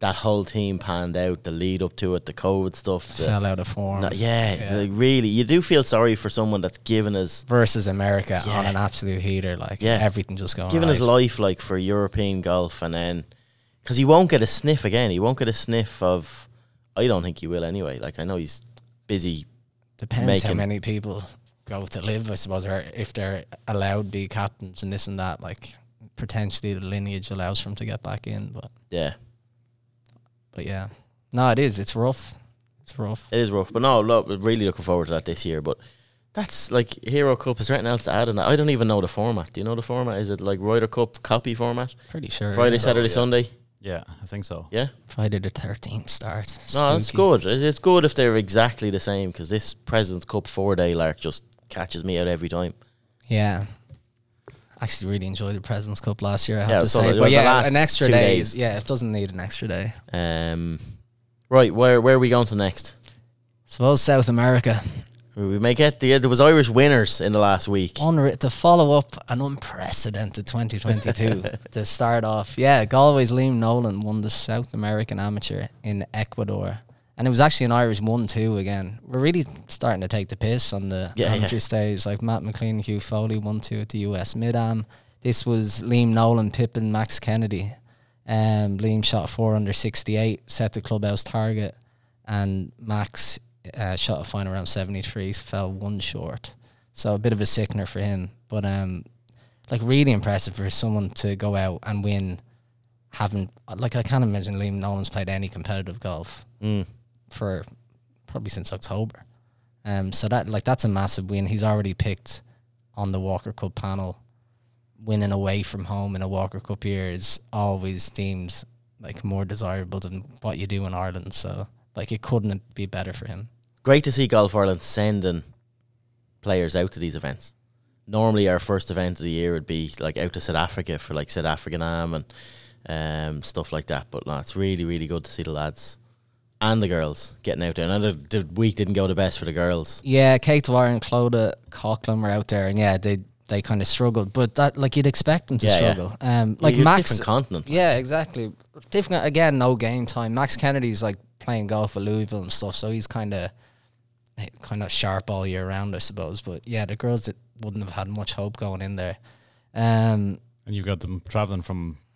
that whole team panned out, the lead up to it, the COVID stuff. The, Fell out of form no, yeah, Yeah. like really, you do feel sorry for someone that's given us versus America on an absolute heater. Like Yeah. everything just going. given right. his life like for European golf, and then because he won't get a sniff again, he won't get a sniff of. I don't think he will anyway. Like I know he's busy. Depends how many people go to LIV, I suppose, or if they're allowed to be captains and this and that. Like potentially the lineage allows for him to get back in, but Yeah, but yeah, no, it is. It's rough. It's rough. It is rough, but no, look, really looking forward to that this year. But that's like Hero Cup. Is there anything else to add on that? I don't even know the format. Do you know the format? Is it like Ryder Cup copy format? Pretty sure. Friday, so, Saturday, yeah. Sunday. Yeah, I think so. Yeah, Friday the thirteenth start. no, that's Spooky. good. It's good if they're exactly the same because this President's Cup four day lark just catches me out every time. Yeah. Actually, really enjoyed the Presidents Cup last year. I have it to say, but yeah, an extra day. days. Yeah, it doesn't need an extra day. Um, right, where where are we going to next? Suppose South America. We may get the there was Irish winners in the last week. Unre- to follow up an unprecedented 2022 to start off. Yeah, Galway's Liam Nolan won the South American Amateur in Ecuador. And it was actually an Irish 1 2 again. We're really starting to take the piss on the Yeah, amateur yeah. stage. Like Matt McLean, Hugh Foley 1 2 at the US Mid Am. This was Liam Nolan, Pippin, Max Kennedy. Um, Liam shot 4 under 68, set the clubhouse target. And Max uh, shot a final around 73, fell one short. So a bit of a sickener for him, but um, like really impressive for someone to go out and win. Having like I can't imagine Liam Nolan's played any competitive golf Mm. For probably since October. Um, so that like that's a massive win. He's already picked on the Walker Cup panel. Winning away from home in a Walker Cup year is always deemed like more desirable than what you do in Ireland. So like it couldn't be better for him. Great to see Golf Ireland sending players out to these events. Normally, our first event of the year would be like out to South Africa for like South African Am and um, stuff like that. But no, it's really, really good to see the lads and the girls getting out there. And the, the week didn't go the best for the girls. Yeah, Kate Dwyer and Clodagh Coughlin were out there, and yeah, they they kind of struggled, but that like you'd expect them to Yeah, yeah. struggle. Um, like You're Max, different continent. yeah, exactly. Different again, no game time. Max Kennedy's like playing golf at Louisville and stuff, so he's kind of kind of sharp all year round, I suppose. But yeah, the girls that wouldn't have had much hope going in there. Um, And you've got them traveling from the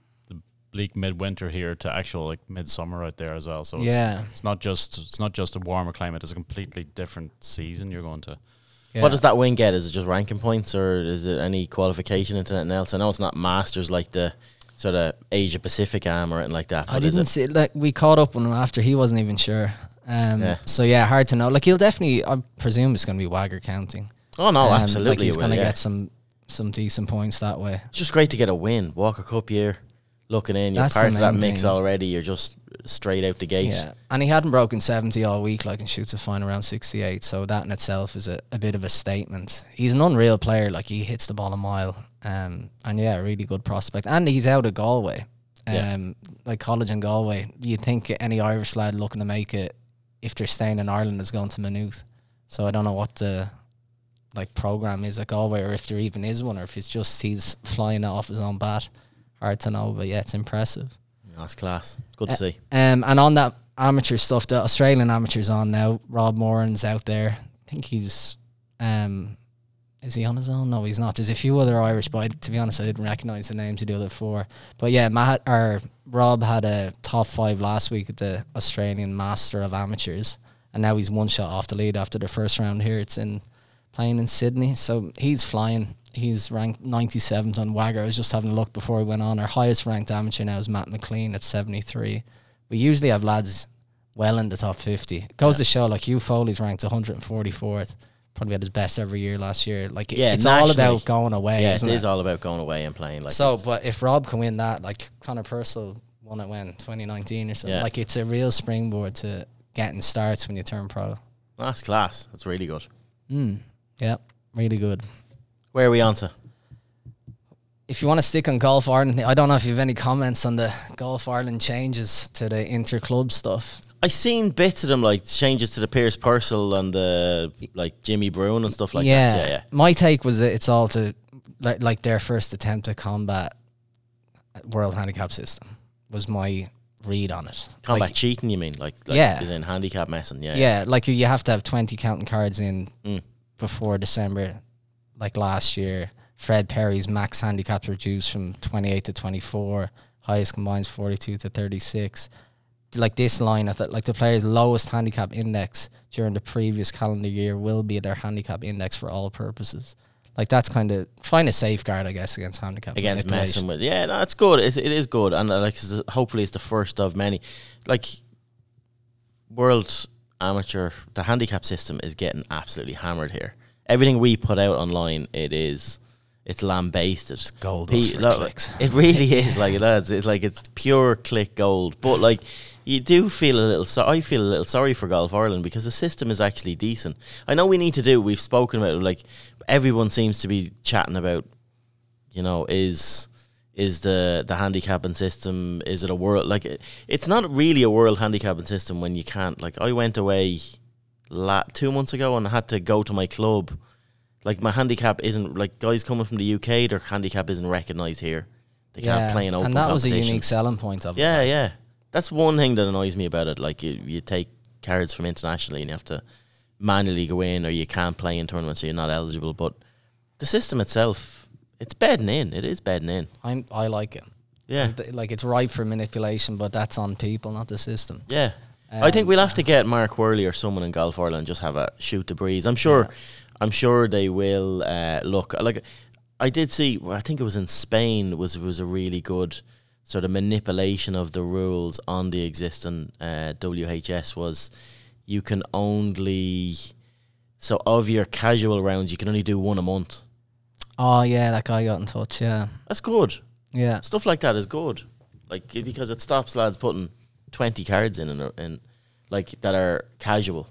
bleak midwinter here to actual like midsummer out there as well. So Yeah. it's, it's not just it's not just a warmer climate; it's a completely different season you're going to. yeah. What does that win get? Is it just ranking points or is it any qualification into anything else? I know it's not masters like the sort of Asia Pacific Am or anything like that. I didn't it- see like we caught up with him after he wasn't even sure. Um, Yeah. So yeah, hard to know. Like he'll definitely, I presume it's going to be WAGR counting. Oh no, Um, absolutely. Like he's going to yeah. get some some decent points that way. It's just great to get a win. Walker Cup year, looking in, you're That's part the of that main mix thing. already. You're just straight out the gate. Yeah, and he hadn't broken seventy all week, like and shoots a fine around sixty eight. So that in itself is a, a bit of a statement. He's an unreal player. Like he hits the ball a mile. Um, and yeah, really good prospect. And he's out of Galway. Um, Yeah. like college in Galway. You'd think any Irish lad looking to make it, if they're staying in Ireland, is going to Maynooth. So I don't know what the like program is at Galway, or if there even is one, or if it's just he's flying it off his own bat. Hard to know, but yeah, it's impressive. That's class. It's good to Uh, see. Um, and on that amateur stuff, the Australian amateurs on now. Rob Moran's out there. I think he's, um, is he on his own? No, he's not. There's a few other Irish, but I, to be honest, I didn't recognise the names of the other four. But yeah, Matt or Rob had a top five last week at the Australian Master of Amateurs, and now he's one shot off the lead after the first round here. It's in playing in Sydney, so he's flying. He's ranked 97th on WAGR. I was just having a look before we went on. Our highest ranked amateur now is Matt McLean at 73. We usually have lads well in the top 50. It goes to show, like Hugh Foley's ranked 144th. Probably had his best every year last year. Like, Yeah, it's all about going away. yeah, it it is all about going away and playing. Like so, but if Rob can win that, like Conor Purcell won it when 2019 or something, Yeah. like it's a real springboard to getting starts when you turn pro. that's class. That's really good. Mm. Yeah, really good. Where are we on to? If you want to stick on golf Ireland, I don't know if you have any comments on the golf Ireland changes to the inter club stuff. I seen bits of them like changes to the Pierce Purcell and the like Jimmy Bruen and stuff like yeah. that. Yeah, yeah. My take was that it's all to like, like their first attempt to combat world handicap system was my read on it. Combat Like, cheating, you mean? Like, like Yeah. is in handicap messing? Yeah, yeah, like you have to have 20 counting cards in Mm. before December, like last year. Fred Perry's max handicaps reduced from 28 to 24, highest combines 42 to 36. Like this line, I thought, like the player's lowest handicap index during the previous calendar year will be their handicap index for all purposes. Like that's kind of trying to safeguard, I guess, against handicap against messing with. Yeah, no, it's good. It's, it is good, and uh, like s- hopefully it's the first of many. Like world amateur, the handicap system is getting absolutely hammered here. Everything we put out online, it is it's lambasted. gold Pe- dust for look, clicks. It really is like it is. It's like it's pure click gold. But like you do feel a little. So I feel a little sorry for Golf Ireland because the system is actually decent. I know we need to do. We've spoken about it, like everyone seems to be chatting about. You know, is is the the handicapping system? Is it a world like it, it's not really a world handicapping system when you can't. Like I went away, la- two months ago and I had to go to my club like my handicap isn't like guys coming from the UK, their handicap isn't recognised here. They can't play in open and that was a unique selling point of it. Yeah, yeah. That's one thing that annoys me about it. Like you, you take cards from internationally and you have to manually go in, or you can't play in tournaments, so you're not eligible. But the system itself, it's bedding in. It is bedding in. I'm, I like it. Yeah, like it's ripe for manipulation, but that's on people, not the system. yeah. I think Um, we'll have to get Mark Worley or someone in Golf Ireland just have a shoot the breeze. I'm sure. I'm sure they will uh, look like. I did see. I think it was in Spain. Was was a really good sort of manipulation of the rules on the existing uh, WHS. Was you can only so of your casual rounds you can only do one a month. Oh yeah, that guy got in touch. Yeah, That's good. yeah. Stuff like that is good. Like because it stops lads putting twenty cards in and in like that are casual.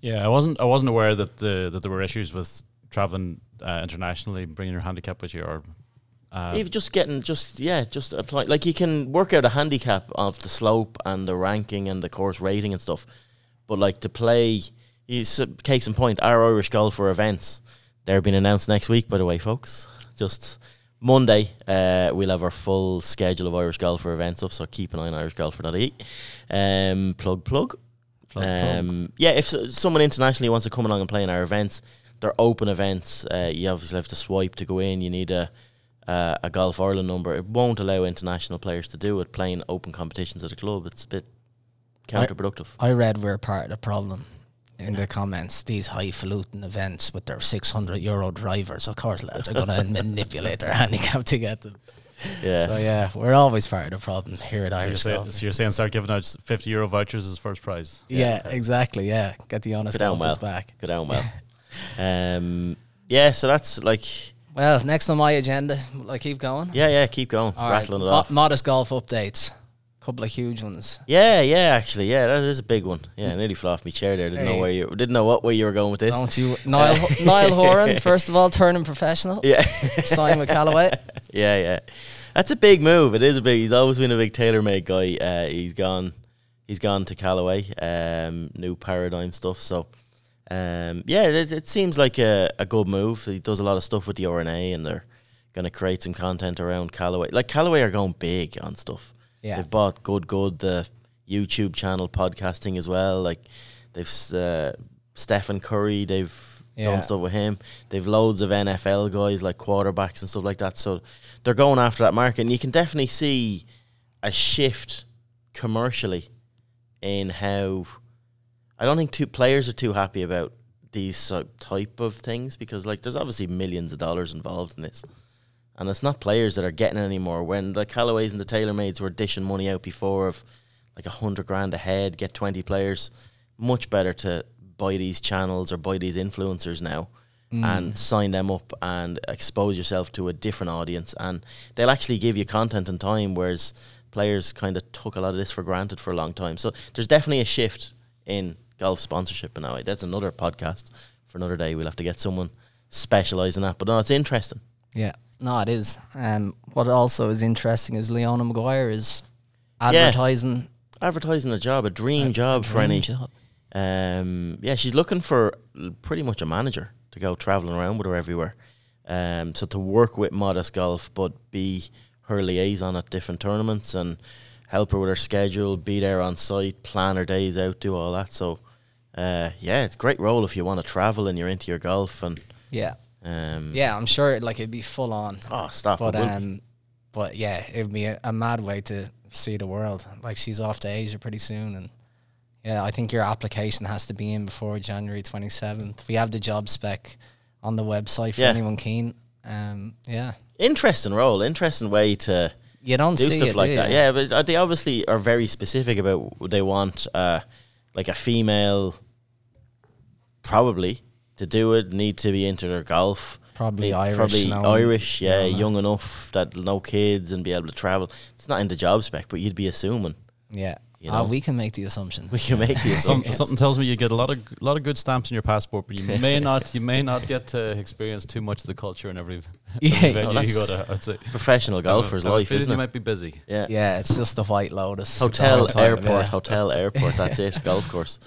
Yeah, I wasn't I wasn't aware that the that there were issues with traveling uh, internationally, bringing your handicap with you, or uh, Even just getting just yeah, just apply like you can work out a handicap of the slope and the ranking and the course rating and stuff. But like to play you s- case in point, our Irish golfer events, they're being announced next week, by the way, folks. Just Monday, uh, we'll have our full schedule of Irish golfer events up, so keep an eye on irishgolfer.ie. Um plug plug. Plug, plug. um, Yeah, if s- someone internationally wants to come along and play in our events, they're open events. Uh, you obviously have to swipe to go in. You need a uh, a Golf Ireland number. It won't allow international players to do it playing open competitions at a club. It's a bit counterproductive. I read we're part of the problem in the comments. These highfalutin events with their six hundred euro drivers, of course, lads are going to manipulate their handicap to get them. yeah, So yeah, we're always part of the problem here at so, you're saying, so you're saying start giving out fifty euro vouchers as first prize. Yeah, exactly. Yeah, get the honest Go down golfers well. back. go down well. um, yeah, so that's like Well, next on my agenda, will I keep going? yeah, yeah. Keep going, All right, rattling it mo- off. modest golf updates. Couple of huge ones. yeah, yeah. Actually, yeah, that is a big one. Yeah, I nearly fell off my chair there. Didn't know where you didn't know what way you were going with this. Don't you, Niall, Niall Horan, first of all, turning professional. Yeah. Simon Calloway. Yeah, yeah. That's a big move. It is a big. He's always been a big tailor-made guy. Uh, he's gone. He's gone to Callaway. Um, new paradigm stuff. So, um, yeah, it, it seems like a, a good move. He does a lot of stuff with the R&A, and they're going to create some content around Callaway. Like Callaway are going big on stuff. Yeah. They've bought Good Good, the YouTube channel podcasting as well. Like they've uh, Stephen Curry, they've Yeah. done stuff with him. They've loads of NFL guys like quarterbacks and stuff like that. So they're going after that market, and you can definitely see a shift commercially in how I don't think two players are too happy about these type of things because like there's obviously millions of dollars involved in this. And it's not players that are getting it anymore. When the Callaways and the TaylorMades were dishing money out before of like a hundred grand a head, get twenty players, much better to buy these channels or buy these influencers now mm. and sign them up and expose yourself to a different audience and they'll actually give you content and time whereas players kind of took a lot of this for granted for a long time. So there's definitely a shift in golf sponsorship And now. That's another podcast for another day. We'll have to get someone specialised in that. But no, it's interesting. Yeah, no, it is. Um, what also is interesting is Leona Maguire is advertising Advertising a job, a dream job for dream any. job. Um, yeah, she's looking for pretty much a manager to go travelling around with her everywhere. Um, so to work with Modest Golf, but be her liaison at different tournaments and help her with her schedule, be there on site, plan her days out, do all that. So, uh, yeah, it's a great role if you want to travel and you're into your golf and Yeah, um, yeah, I'm sure like it'd be full on. Oh, stop! But it will be. um, but yeah, it'd be a, a mad way to see the world. Like she's off to Asia pretty soon, and yeah, I think your application has to be in before January twenty seventh. We have the job spec on the website for Yeah. anyone keen. Um, yeah, interesting role, interesting way to you don't do see stuff it, like do that. Yeah, but uh, they obviously are very specific about what they want, uh, like a female, probably to do it need to be into their golf. Probably Need- Irish. probably knowing- Irish, yeah, knowing that. young enough that no kids and be able to travel. It's not in the job spec, but you'd be assuming Yeah, you Ah, know. we can make the assumptions. we can make the Some, assumption. something tells me you get a lot of lot of good stamps in your passport, but you may not you may not get to experience too much of the culture in every, Yeah. every No, you go to. I'd say Professional golfer's I have a life, feeling isn't you it? might be busy. Yeah. Yeah, it's just the White Lotus. Hotel, the airport, hotel, airport. That's it. Golf course.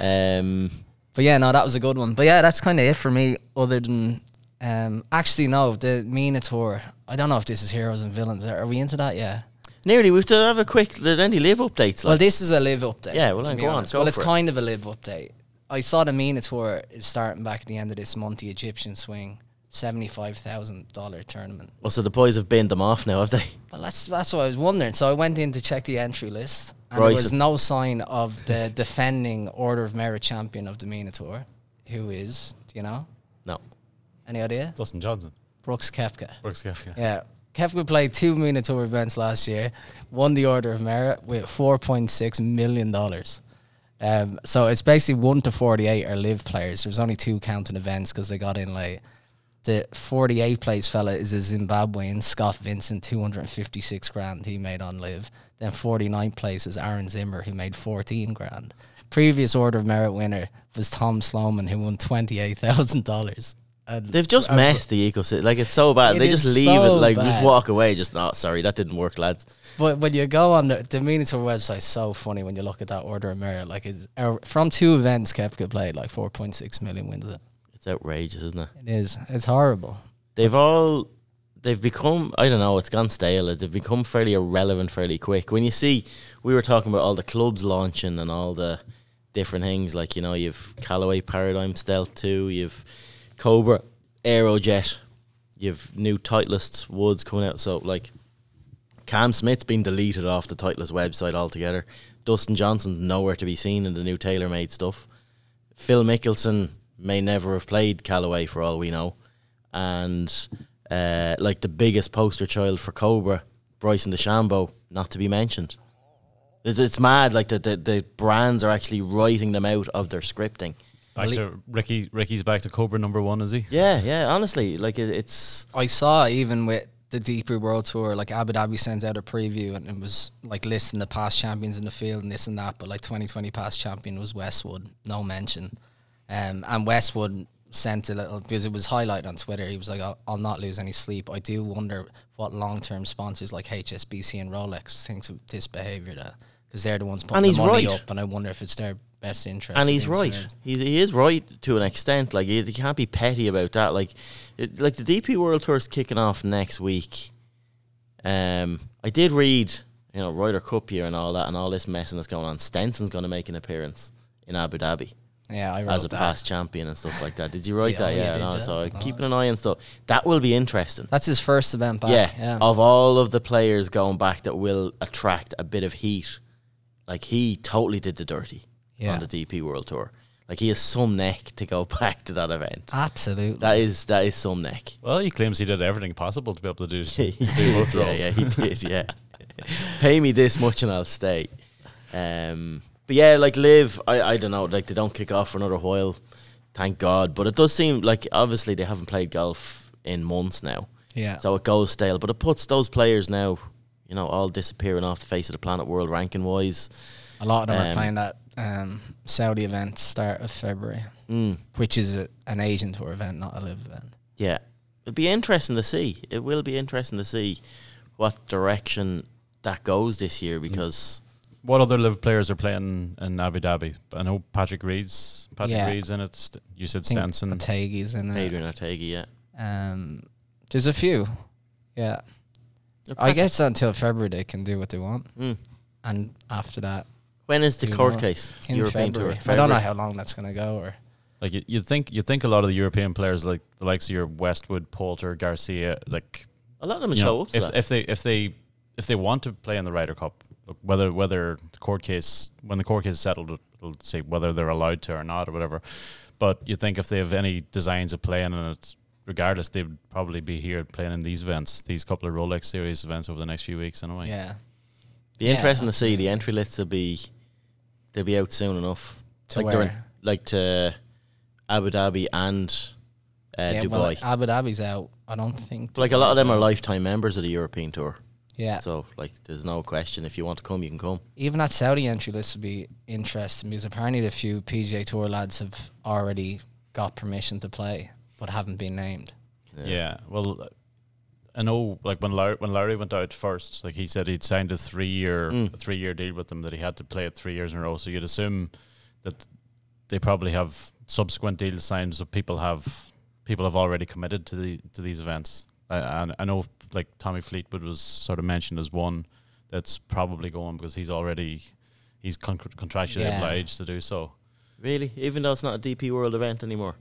Um, But yeah, no, that was a good one. But yeah, that's kind of it for me. Other than, um, actually, no, the MENA tour. I don't know if this is heroes and villains. Are we into that? Yeah. nearly, we have to have a quick. Did any live updates? Well, this is a live update. Yeah, well, then go on, go well, it's it. kind of a live update. I saw the MENA tour is starting back at the end of this month. The Egyptian swing, seventy-five thousand dollar tournament. well, so the boys have binned them off now, have they? Well, that's that's what I was wondering. So I went in to check the entry list, and Right, there was no sign of the defending Order of Merit champion of the MENA tour, who is, do you know, No. any idea? Dustin Johnson, Brooks Koepka. Brooks Koepka. Yeah. Koepka played two MENA Tour events last year, won the Order of Merit with $4.6 million. Um, so it's basically 1 to 48 are LIV players. There's only two counting events because they got in late. The 48 place fella is a Zimbabwean, Scott Vincent, 256 grand he made on LIV. Then 49th place is Aaron Zimmer, who made 14 grand. Previous Order of Merit winner was Tom Sloman, who won $28,000. And They've just messed the ecosystem. Like it's so bad. It they just leave it. so Like just walk away. Just not. sorry, that didn't work, lads. But when you go on the, the MENA Tour website, so funny when you look at that order of merit. Like it's uh, from two events, Koepka played like four point six million wins. It It's outrageous, isn't it? It is. It's horrible. They've all. They've become. I don't know. It's gone stale. They've become fairly irrelevant fairly quick. When you see, we were talking about all the clubs launching and all the different things. Like you know, you've Callaway Paradigm Stealth Two. You've Cobra Aerojet. You've new Titleist Woods coming out. So like. Cam Smith's been deleted off the Titleist website altogether. Dustin Johnson's nowhere to be seen in the new TaylorMade stuff. Phil Mickelson may never have played Callaway for all we know. And uh, like the biggest poster child for Cobra, Bryson DeChambeau, not to be mentioned. It's, it's mad, like the, the, the brands are actually writing them out of their scripting. Back to Rickie. Rickie's back to Cobra number one, is he? Yeah, yeah, honestly, like it, it's. I saw even with the DP World Tour, like Abu Dhabi sent out a preview and it was like listing the past champions in the field and this and that. But like 2020 past champion was Westwood, no mention. Um, and Westwood sent a little because it was highlighted on Twitter. He was like, "I'll, I'll not lose any sleep." I do wonder what long term sponsors like HSBC and Rolex thinks of this behavior that because they're the ones putting And the he's money right. up, and I wonder if it's their best interest. and he's right. He's he is right to an extent. Like you, you can't be petty about that. Like, it, like the DP World Tour is kicking off next week. Um, I did read, you know, Ryder Cup here and all that, and all this messing that's going on. Stenson's going to make an appearance in Abu Dhabi Yeah, I wrote as a that. past champion and stuff like that. Did you write Yeah, that? you Yeah, did, no, yeah. so Oh, keeping an eye on stuff. That will be interesting. That's his first event back. yeah, Yeah, of all of the players going back that will attract a bit of heat, like he totally did the dirty Yeah. on the DP World Tour. Like he has some neck to go back to that event. absolutely. That is that is some neck. Well, he claims he did everything possible to be able to do, he do did, both yeah, roles. yeah, he did, yeah. Pay me this much and I'll stay. Um, but yeah, like LIV, I, I don't know, like they don't kick off for another while, thank God. But it does seem like obviously they haven't played golf in months now, yeah, so it goes stale. But it puts those players now, you know, all disappearing off the face of the planet, world ranking wise. a lot of them are um, playing that um, Saudi event start of February, Mm, which is a, an Asian tour event, not a LIV event. yeah, it'll be interesting to see. It will be interesting to see what direction that goes this year because. What other LIV players are playing in Abu Dhabi? I know Patrick Reed's Patrick Yeah. Reed's in it. St- you said I think Stenson. Otaegui's in it. Adrian Otaegui, yeah. Um, there's a few. Yeah, I guess until February they can do what they want, Mm. and after that When is the court more. case? in European February. Tour. I don't know how long that's gonna go. Or Like you, you'd think, you'd think a lot of the European players, like the likes of your Westwood, Poulter, Garcia, like A lot of them you show know, up to if that. if they if they if they want to play in the Ryder Cup, look, whether whether the court case when the court case is settled, it- it'll say whether they're allowed to or not or whatever. But you think if they have any designs of playing in it, regardless, they'd probably be here playing in these events, these couple of Rolex Series events over the next few weeks anyway. yeah, be Yeah, interesting to see the entry lists will be they'll be out soon enough. to like they're in- like to Abu Dhabi and uh, yeah, Dubai. well, Abu Dhabi's out. I don't think. like a lot of Dubai's them are lifetime members of the European Tour. Yeah, So like there's no question if you want to come you can come. even that Saudi entry list would be interesting because apparently the few PGA Tour lads have already got permission to play but haven't been named. Yeah. Well, I know like when Larry, when Larry went out first, like he said he'd signed a three year Mm. a three year deal with them that he had to play it three years in a row. So you'd assume that they probably have subsequent deals signed, so people have people have already committed to the to these events. Uh, and I know like Tommy Fleetwood was sort of mentioned as one that's probably going because he's already he's con- contractually Yeah. obliged to do so. Really? Even though it's not a DP World event anymore.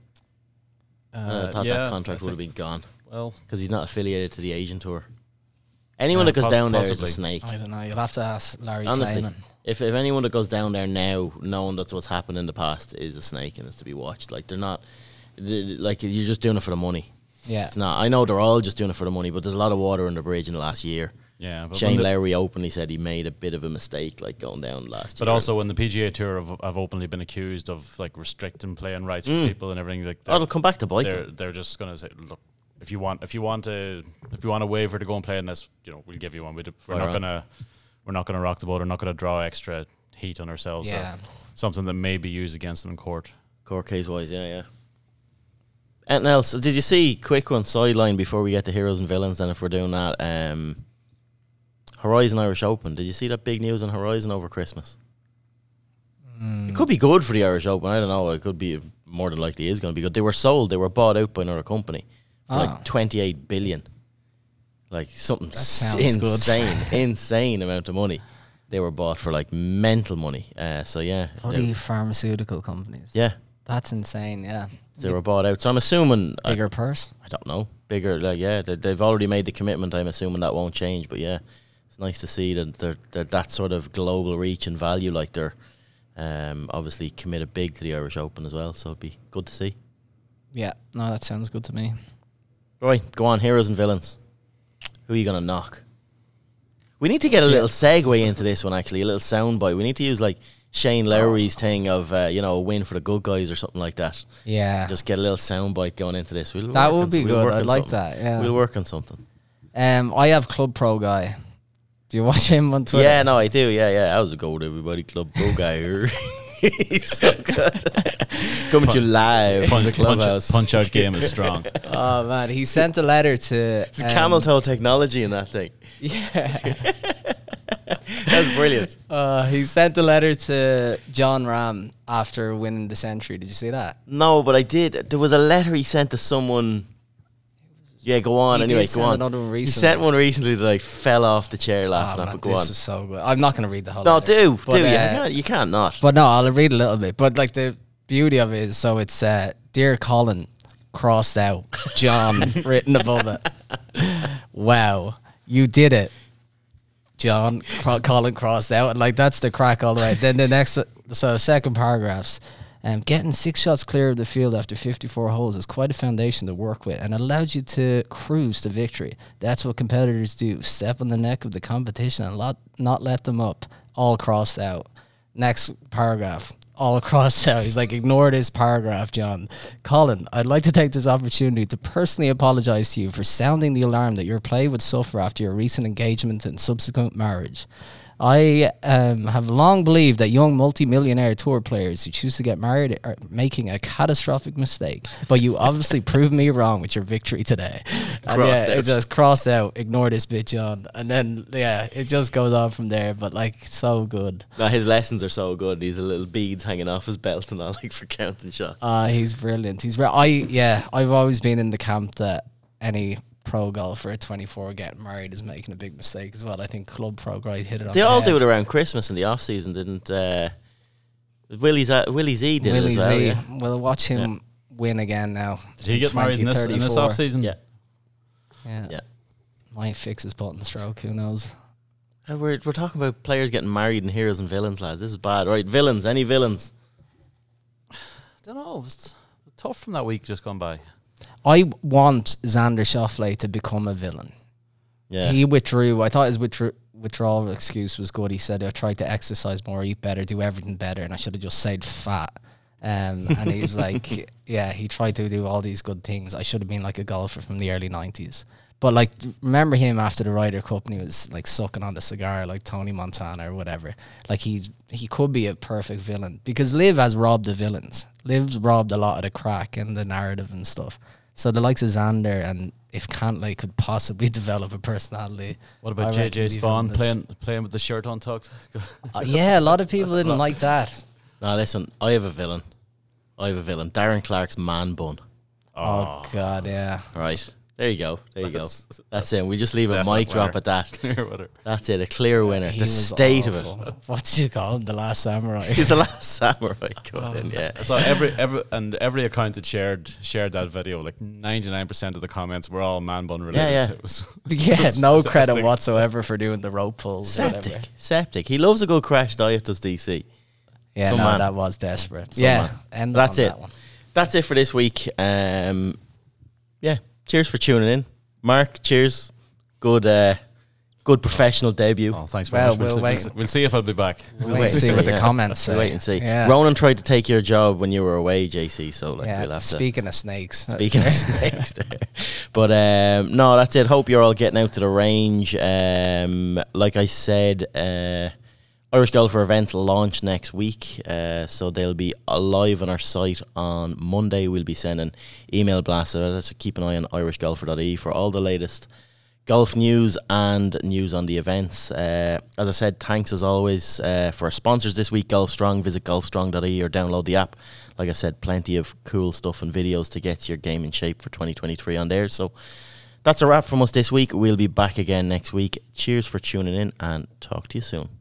I thought that contract would have been gone well. because he's not affiliated to the Asian Tour. Anyone Yeah, that goes poss- down there is a snake. I don't know. You'll have to ask Larry Honestly. Klayman. If if anyone that goes down there now, knowing that's what's happened in the past, is a snake and is to be watched. Like they're not, th- like you're just doing it for the money. Yeah, It's not. I know they're all just doing it for the money, but there's a lot of water under the bridge in the last year. Yeah, but Shane the- Lowry openly said he made a bit of a mistake, like going down last But year. also, when the PGA Tour have, have openly been accused of like restricting playing rights Mm. for people and everything, like it'll come back to bite they're, them. they're just gonna say, look, if you want, if you want to, if you want a waiver to go and play in this, you know, we'll give you one. We do, we're Fire not on. gonna, we're not gonna rock the boat. We're not gonna draw extra heat on ourselves. yeah. Something that may be used against them in court. Court case wise, yeah, yeah. Anything else? Did you see quick one sideline before we get to heroes and villains? Then if we're doing that, um, Horizon Irish Open. Did you see that big news on Horizon over Christmas? Mm. It could be good for the Irish Open. I don't know. It could be more than likely is going to be good. They were sold. They were bought out by another company for Ah. like twenty eight billion. Like something That s- sounds good. insane, insane amount of money. They were bought for like mental money. Uh, so yeah, Bloody pharmaceutical companies. yeah, That's insane. Yeah, they were bought out. So I'm assuming I, bigger purse. I don't know bigger. Like yeah, they, they've already made the commitment. I'm assuming that won't change. But yeah, it's nice to see that they're, they're that sort of global reach and value. Like they're um, obviously committed big to the Irish Open as well. So it'd be good to see. Yeah, no, that sounds good to me. Right, go on, heroes and villains. Who are you gonna knock? We need to get a little segue into this one. Actually, a little soundbite. We need to use like Shane Lowry's thing of uh, you know a win for the good guys or something like that. Yeah, Just get a little soundbite going into this. We'll that would be we'll good. I'd like something. that. Yeah. We'll work on something. Um, I have Club Pro guy. Do you watch him on Twitter? Yeah, no, I do. Yeah, yeah. I was a gold everybody club Pro guy here. He's so good. Coming to you live from the punch, clubhouse. punch out game is strong. Oh man, he sent a letter to um, camel toe technology in that thing. Yeah, That's brilliant. Uh, he sent a letter to Jon Rahm after winning the Sentry. Did you see that? No, but I did. There was a letter he sent to someone. Yeah, go on. He anyway, go on. another one He sent one recently that I fell off the chair Oh, laughing man, at. But go this on. is so good. I'm not going to read the whole. No, letter. do But, do. uh, you can't, you can't not. But no, I'll read a little bit. But like the beauty of it is, so it's uh, dear Colin, crossed out, John written above it. Wow, you did it, John. Colin crossed out, and like that's the crack all the way. Then the next, so second paragraphs. Um, getting six shots clear of the field after 54 holes is quite a foundation to work with and allowed you to cruise to victory. That's what competitors do. Step on the neck of the competition and lot, not let them up. All crossed out. Next paragraph. All across out. He's like, ignore this paragraph, John. Colin, I'd like to take this opportunity to personally apologize to you for sounding the alarm that your play would suffer after your recent engagement and subsequent marriage. I um, have long believed that young multimillionaire tour players who choose to get married are making a catastrophic mistake. But you obviously proved me wrong with your victory today. And yeah, out. it just crossed out. Ignore this bit, John. And then yeah, it just goes on from there. But like so good. No, his lessons are so good. He's a little beads hanging off his belt and all, like for counting shots. Uh, he's brilliant. He's re- I yeah. I've always been in the camp that any pro golfer at 24 getting married is making a big mistake as well. I think club pro guy hit it on they the all head. do it around Christmas in the off season, didn't? Uh, Willie's uh, Willie Z did Willie it as well. Z. Yeah. We'll watch him win again now. Did he get married in this in this off season? Yeah. Yeah. Yeah. Might fix his button stroke. Who knows? Uh, We're we're talking about players getting married and heroes and villains, lads. This is bad. Right, villains. Any villains? don't know. It's tough from that week just gone by. I want Xander Schauffele to become a villain. Yeah. He withdrew. I thought his withdraw- withdrawal excuse was good. He said, I tried to exercise more, eat better, do everything better, and I should have just said fat. Um, and he was like, yeah, he tried to do all these good things. I should have been like a golfer from the early 90s. But like, remember him after the Ryder Cup and he was like sucking on the cigar like Tony Montana or whatever. Like he he could be a perfect villain because LIV has robbed the villains. LIV's robbed a lot of the crack and the narrative and stuff. So the likes of Xander and if Cantlay could possibly develop a personality. What about I reckon JJ Spaun playing playing with the shirt untucked? Uh, yeah, a lot of people didn't like that. Now listen, I have a villain. I have a villain. Darren Clarke's man bun. Oh, God, yeah. Right. There you go. There you go. That's- That's it. We just leave a Definite mic drop at that. Clear winner. That's it. A clear winner. He the was state of it. What did you call him? The Last Samurai. He's the last samurai. Go in, yeah. So every every and every account that shared shared that video, like ninety nine percent of the comments were all man bun related. yeah. It was yeah, no credit whatsoever for doing the rope pulls. or whatever. Septic. Septic. He loves a good crash diet, does DC. Yeah, Some no, man. that was desperate. Some yeah, and That's on it. That one. That's it for this week. Um, yeah. Cheers for tuning in. Mark, cheers. Good uh, good professional debut. Oh, thanks very Well, much. we'll see, wait. see- we'll see if I'll be back. We'll wait and see what the yeah. comments We'll say. wait and see. Yeah. Ronan tried to take your job when you were away, JC. So like yeah, we'll have to. speaking of snakes. Speaking of snakes, there. But um, no, that's it. Hope you're all getting out to the range. Um, like I said, uh, Irish Golfer events launch next week, uh, so they'll be live on our site on Monday. We'll be sending email blasts. out, So keep an eye on irishgolfer.ie for all the latest golf news and news on the events. Uh, as I said, thanks as always uh, for our sponsors this week, Golf Strong. Visit golfstrong.ie or download the app. Like I said, plenty of cool stuff and videos to get your game in shape for 2023 on there. So that's a wrap from us this week. We'll be back again next week. Cheers for tuning in and talk to you soon.